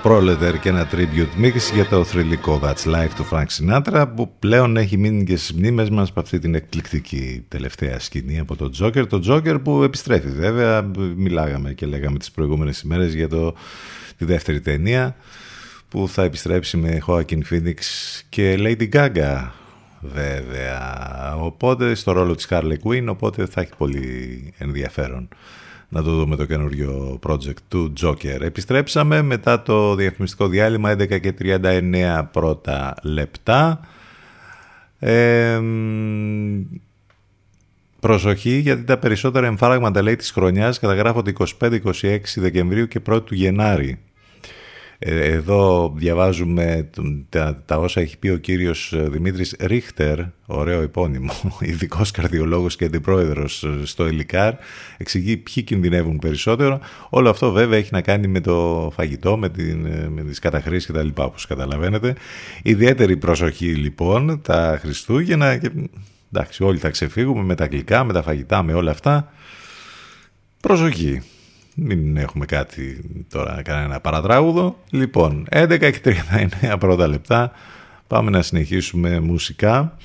Ο Πρόλετερ και ένα tribute mix για το θρηλυκό That's Life του Frank Sinatra που πλέον έχει μείνει και στις μνήμες μας από αυτή την εκπληκτική τελευταία σκηνή από τον Τζόκερ. Το Τζόκερ που επιστρέφει βέβαια, μιλάγαμε και λέγαμε τις προηγούμενες ημέρες για το, τη δεύτερη ταινία που θα επιστρέψει με Joaquin Phoenix και Lady Gaga βέβαια. Οπότε στο ρόλο της Harley Quinn, οπότε θα έχει πολύ ενδιαφέρον να το δούμε το καινούριο project του Joker. Επιστρέψαμε μετά το διαφημιστικό διάλειμμα 11 και 39 πρώτα λεπτά. Ε, προσοχή γιατί τα περισσότερα εμφάραγματα λέει της χρονιάς καταγράφονται 25-26 Δεκεμβρίου και 1 του Γενάρη. Ε, εδώ διαβάζουμε τα, τα όσα έχει πει ο κύριος ε, Δημήτρης Ρίχτερ, ωραίο επώνυμο, ειδικός καρδιολόγος και αντιπρόεδρος ε, στο Ελικάρ, εξηγεί ποιοι κινδυνεύουν περισσότερο. Όλο αυτό βέβαια έχει να κάνει με το φαγητό, με, την, με τις καταχρήσεις και τα λοιπά, όπως καταλαβαίνετε. Ιδιαίτερη προσοχή λοιπόν τα Χριστούγεννα και εντάξει όλοι θα ξεφύγουμε με τα γλυκά, με τα φαγητά, με όλα αυτά. Προσοχή μην έχουμε κάτι τώρα, κανένα παρατράγουδο. Λοιπόν, 11 και 39 πρώτα λεπτά, πάμε να συνεχίσουμε μουσικά.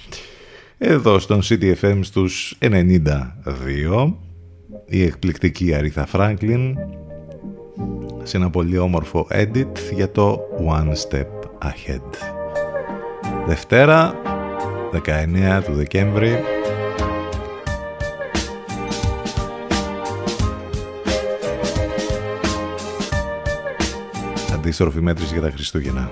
Εδώ στον CTFM στους 92, η εκπληκτική Αρίθα Φράγκλιν, σε ένα πολύ όμορφο edit για το One Step Ahead. Δευτέρα, 19 του Δεκέμβρη, αντίστροφη μέτρηση για τα Χριστούγεννα.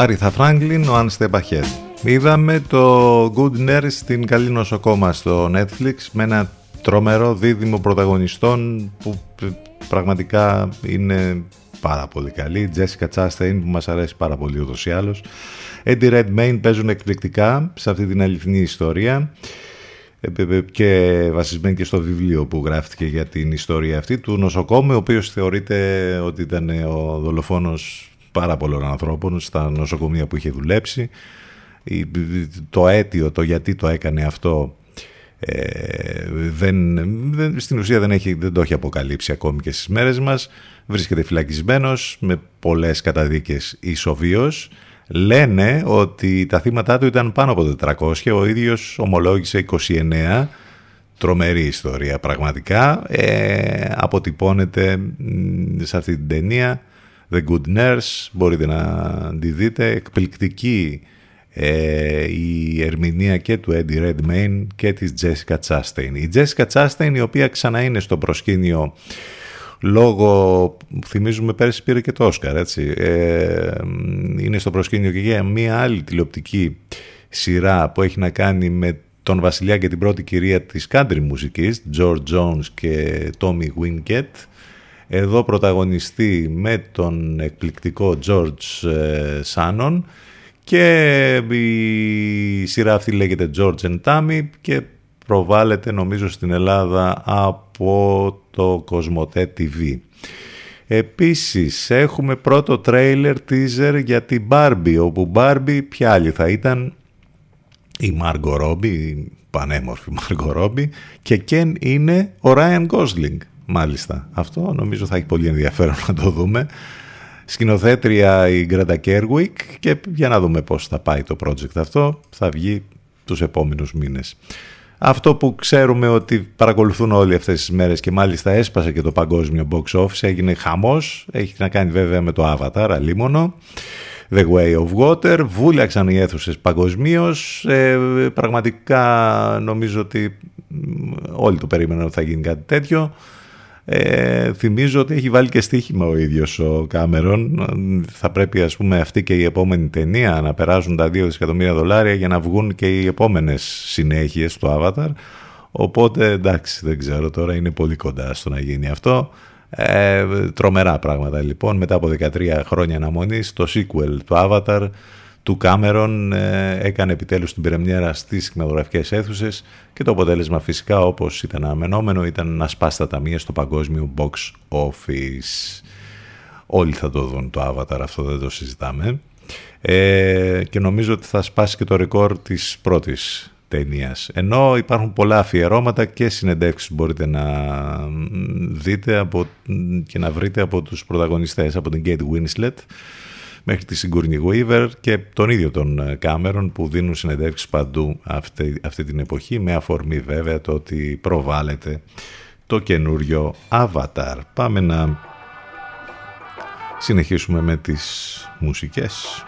Άριθα Φράγκλιν, ο Αν Step Είδαμε το Good Nurse στην καλή νοσοκόμα στο Netflix με ένα τρομερό δίδυμο πρωταγωνιστών που πραγματικά είναι πάρα πολύ καλή. Jessica Chastain που μας αρέσει πάρα πολύ ούτως ή άλλως. Eddie Redmayne παίζουν εκπληκτικά σε αυτή την αληθινή ιστορία ε, και βασισμένη και στο βιβλίο που γράφτηκε για την ιστορία αυτή του νοσοκόμου ο οποίος θεωρείται ότι ήταν ο δολοφόνος πάρα πολλών ανθρώπων στα νοσοκομεία που είχε δουλέψει. Το αίτιο, το γιατί το έκανε αυτό ε, δεν, δεν, στην ουσία δεν, έχει, δεν το έχει αποκαλύψει ακόμη και στις μέρες μας. Βρίσκεται φυλακισμένος με πολλές καταδίκες ισοβίως. Λένε ότι τα θύματα του ήταν πάνω από 400 ο ίδιος ομολόγησε 29 τρομερή ιστορία πραγματικά. Ε, αποτυπώνεται σε αυτή την ταινία The Good Nurse μπορείτε να τη δείτε εκπληκτική ε, η ερμηνεία και του Eddie Redmayne και της Jessica Chastain. Η Jessica Chastain η οποία ξανά είναι στο προσκήνιο λόγω, θυμίζουμε πέρσι πήρε και το Όσκαρ, έτσι, ε, είναι στο προσκήνιο και για μια άλλη τηλεοπτική σειρά που έχει να κάνει με τον βασιλιά και την πρώτη κυρία της country μουσικής, George Jones και Tommy Winkett. Εδώ πρωταγωνιστεί με τον εκπληκτικό George ε, Shannon και η σειρά αυτή λέγεται George and Tammy και προβάλλεται νομίζω στην Ελλάδα από το Cosmote TV. Επίσης έχουμε πρώτο τρέιλερ teaser για την Barbie όπου Barbie ποια άλλη θα ήταν; Η Margot Robbie, η πανέμορφη Margot Robbie και Ken είναι ο Ryan Gosling μάλιστα. Αυτό νομίζω θα έχει πολύ ενδιαφέρον να το δούμε σκηνοθέτρια η Γκρέντα Γκέργουικ και για να δούμε πώς θα πάει το project αυτό θα βγει τους επόμενους μήνες. Αυτό που ξέρουμε ότι παρακολουθούν όλοι αυτές τις μέρες και μάλιστα έσπασε και το παγκόσμιο box office, έγινε χαμός, έχει να κάνει βέβαια με το Avatar, αλίμονο. The Way of Water, βούλιαξαν οι αίθουσες παγκοσμίως. Ε, πραγματικά νομίζω ότι όλοι το περίμεναν ότι θα γίνει κάτι τέτοιο. Ε, θυμίζω ότι έχει βάλει και στοίχημα ο ίδιος ο Κάμερον. Θα πρέπει ας πούμε αυτή και η επόμενη ταινία να περάσουν τα 2 δισεκατομμύρια δολάρια για να βγουν και οι επόμενες συνέχειες του Avatar. Οπότε εντάξει δεν ξέρω τώρα είναι πολύ κοντά στο να γίνει αυτό. Ε, τρομερά πράγματα λοιπόν μετά από 13 χρόνια αναμονής το sequel του Avatar του Κάμερον ε, έκανε επιτέλους την πρεμιέρα στις κινηματογραφικές αίθουσες και το αποτέλεσμα φυσικά όπως ήταν αμενόμενο ήταν να σπάσει τα ταμεία στο παγκόσμιο box office. Όλοι θα το δουν το Avatar, αυτό δεν το συζητάμε. Ε, και νομίζω ότι θα σπάσει και το ρεκόρ της πρώτης ταινίας. Ενώ υπάρχουν πολλά αφιερώματα και συνεντεύξεις μπορείτε να δείτε από, και να βρείτε από τους πρωταγωνιστές, από την Kate Winslet, μέχρι τη Sigourney Weaver και τον ίδιο τον Κάμερον ε, που δίνουν συνεντεύξεις παντού αυτή, αυτή την εποχή με αφορμή βέβαια το ότι προβάλλεται το καινούριο Avatar. Πάμε να συνεχίσουμε με τις μουσικές.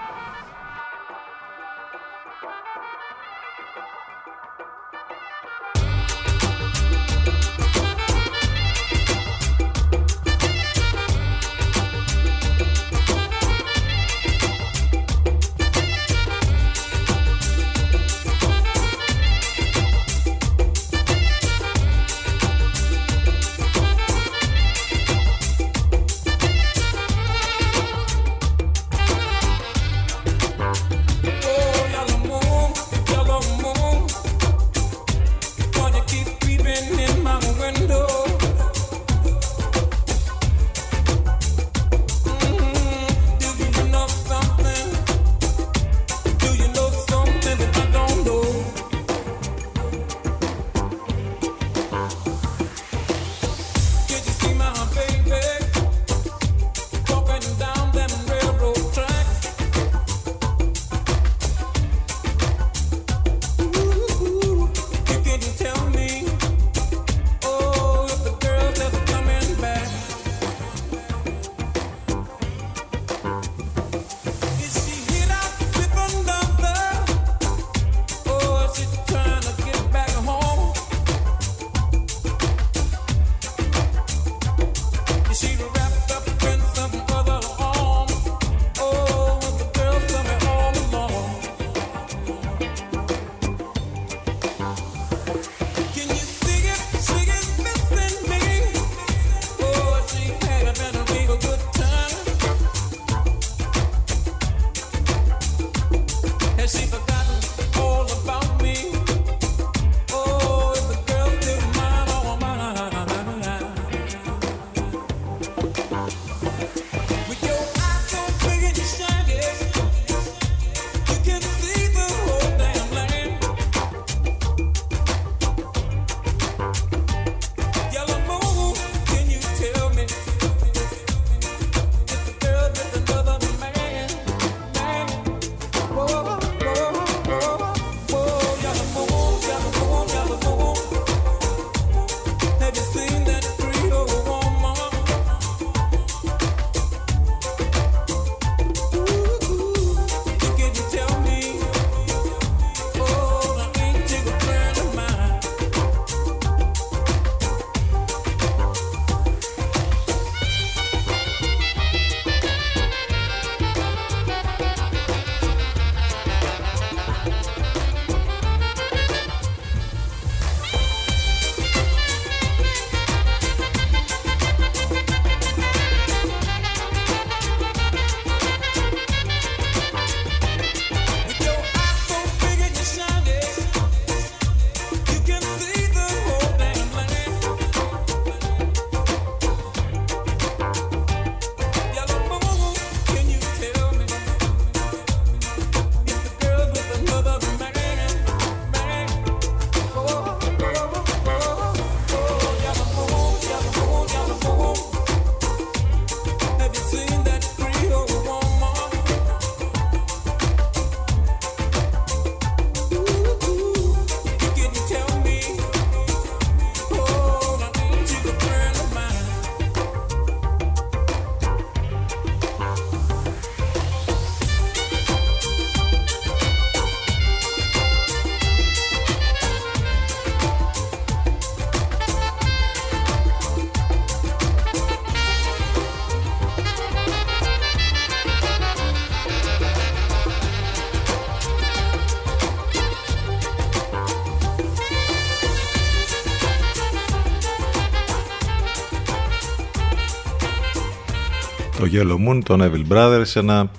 Το Yellow Moon, τον Evil Brothers, ένα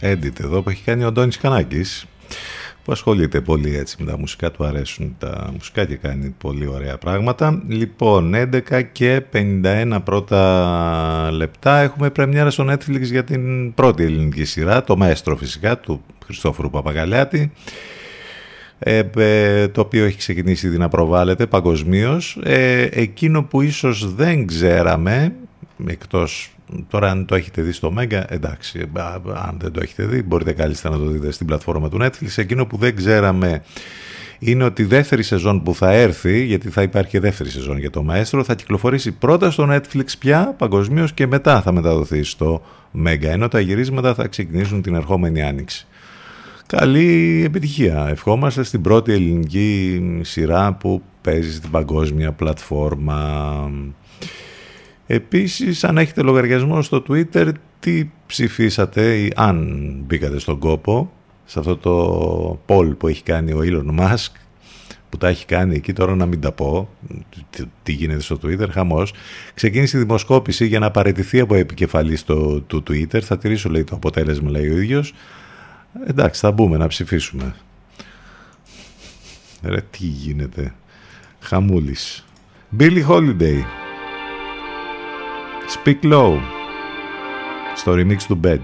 edit εδώ που έχει κάνει ο Αντώνης Κανάκης που ασχολείται πολύ έτσι με τα μουσικά, του αρέσουν τα μουσικά και κάνει πολύ ωραία πράγματα. Λοιπόν, 11 και 51 πρώτα λεπτά έχουμε πρεμιέρα στο Netflix για την πρώτη ελληνική σειρά, το Μαέστρο φυσικά, του Χριστόφορου Παπαγαλιάτη, ε, ε, το οποίο έχει ξεκινήσει ήδη να προβάλλεται παγκοσμίως. Ε, εκείνο που ίσως δεν ξέραμε, εκτός Τώρα αν το έχετε δει στο Mega, εντάξει, αν δεν το έχετε δει μπορείτε κάλλιστα να το δείτε στην πλατφόρμα του Netflix. Εκείνο που δεν ξέραμε είναι ότι η δεύτερη σεζόν που θα έρθει, γιατί θα υπάρχει και δεύτερη σεζόν για το Μαέστρο, θα κυκλοφορήσει πρώτα στο Netflix πια παγκοσμίως και μετά θα μεταδοθεί στο Mega, ενώ τα γυρίσματα θα ξεκινήσουν την ερχόμενη άνοιξη. Καλή επιτυχία. Ευχόμαστε στην πρώτη ελληνική σειρά που παίζει στην παγκόσμια πλατφόρμα. Επίσης, αν έχετε λογαριασμό στο Twitter, τι ψηφίσατε ή αν μπήκατε στον κόπο σε αυτό το poll που έχει κάνει ο Elon Musk που τα έχει κάνει εκεί τώρα να μην τα πω τι γίνεται στο Twitter, χαμός. Ξεκίνησε η δημοσκόπηση για να παραιτηθεί από επικεφαλής του, του Twitter. Θα τηρήσω λέει το αποτέλεσμα λέει ο ίδιος. Εντάξει θα μπούμε να ψηφίσουμε. Ρε τι γίνεται. Χαμούλης. Billy Holiday Speak Low στο remix του Bed.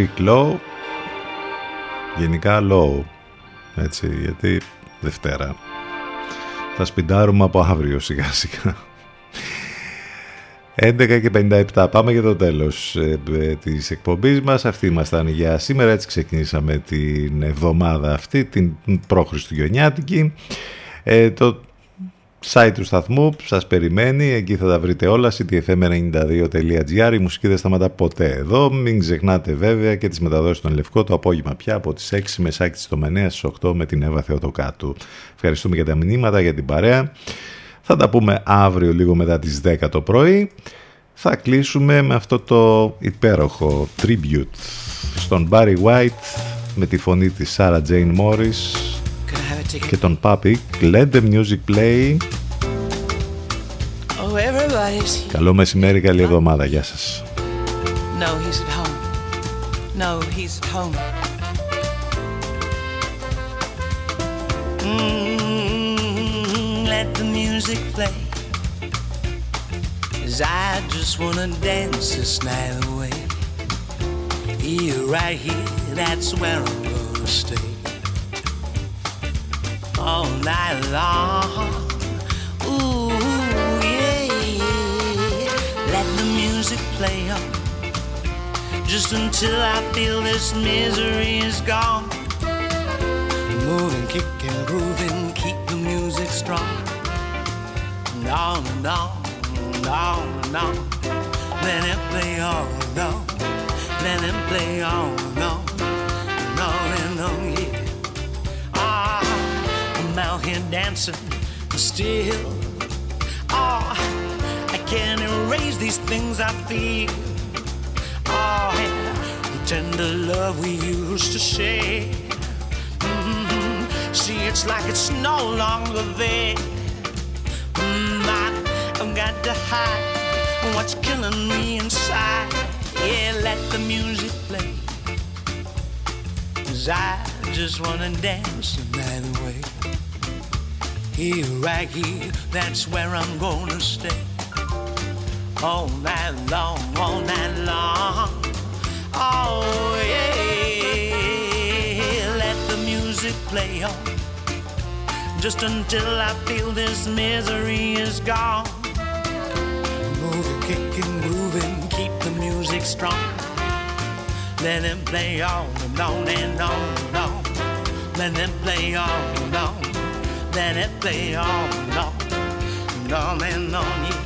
Speak low. Γενικά low. Έτσι, γιατί Δευτέρα. Θα σπιντάρουμε από αύριο σιγά σιγά. 11 και 57. Πάμε για το τέλος ε, ε, της εκπομπής μας. Αυτή ήμασταν για σήμερα. Έτσι ξεκινήσαμε την εβδομάδα αυτή, την προχριστουγεννιάτικη. Ε, το site του σταθμού σας περιμένει. Εκεί θα τα βρείτε όλα. ctfm92.gr Η μουσική δεν σταματά ποτέ εδώ. Μην ξεχνάτε βέβαια και τις μεταδόσεις των Λευκό το απόγευμα πια από τις 6 με σάκη της Τομενέας στις 8 με την Εύα Θεοτοκάτου. Ευχαριστούμε για τα μηνύματα, για την παρέα. Θα τα πούμε αύριο λίγο μετά τις 10 το πρωί. Θα κλείσουμε με αυτό το υπέροχο tribute στον Barry White με τη φωνή της Sarah Jane Morris και τον Papi Let the music play Oh, everybody's here. Καλό μεσημέρι, καλή εβδομάδα, γεια σας No, he's at home. No, he's at home. Mm, let the music play. Cause I just wanna dance this night away. Here, right here, that's where I'm gonna stay. All night long. Ooh, yeah. Let the music play on. Just until I feel this misery is gone. Moving, kicking, grooving, keep the music strong. And on and on, and on and on. Let it play on and on. Let it play on and on. And on and on, yeah. Out here dancing, but still. Ah, I can't erase these things I feel. Oh, yeah, the tender love we used to share. Mhm. See, it's like it's no longer there. Mm, I, I've got to hide what's killing me inside. Yeah, let the music play. Cause I just wanna dance the night away. Here, right here, that's where I'm gonna stay all night long, all night long. Oh yeah, let the music play on, just until I feel this misery is gone. Moving, kicking, grooving, keep the music strong. Let it play on and on and on and on. Let it play on and on than if they all knocked, knocking on you.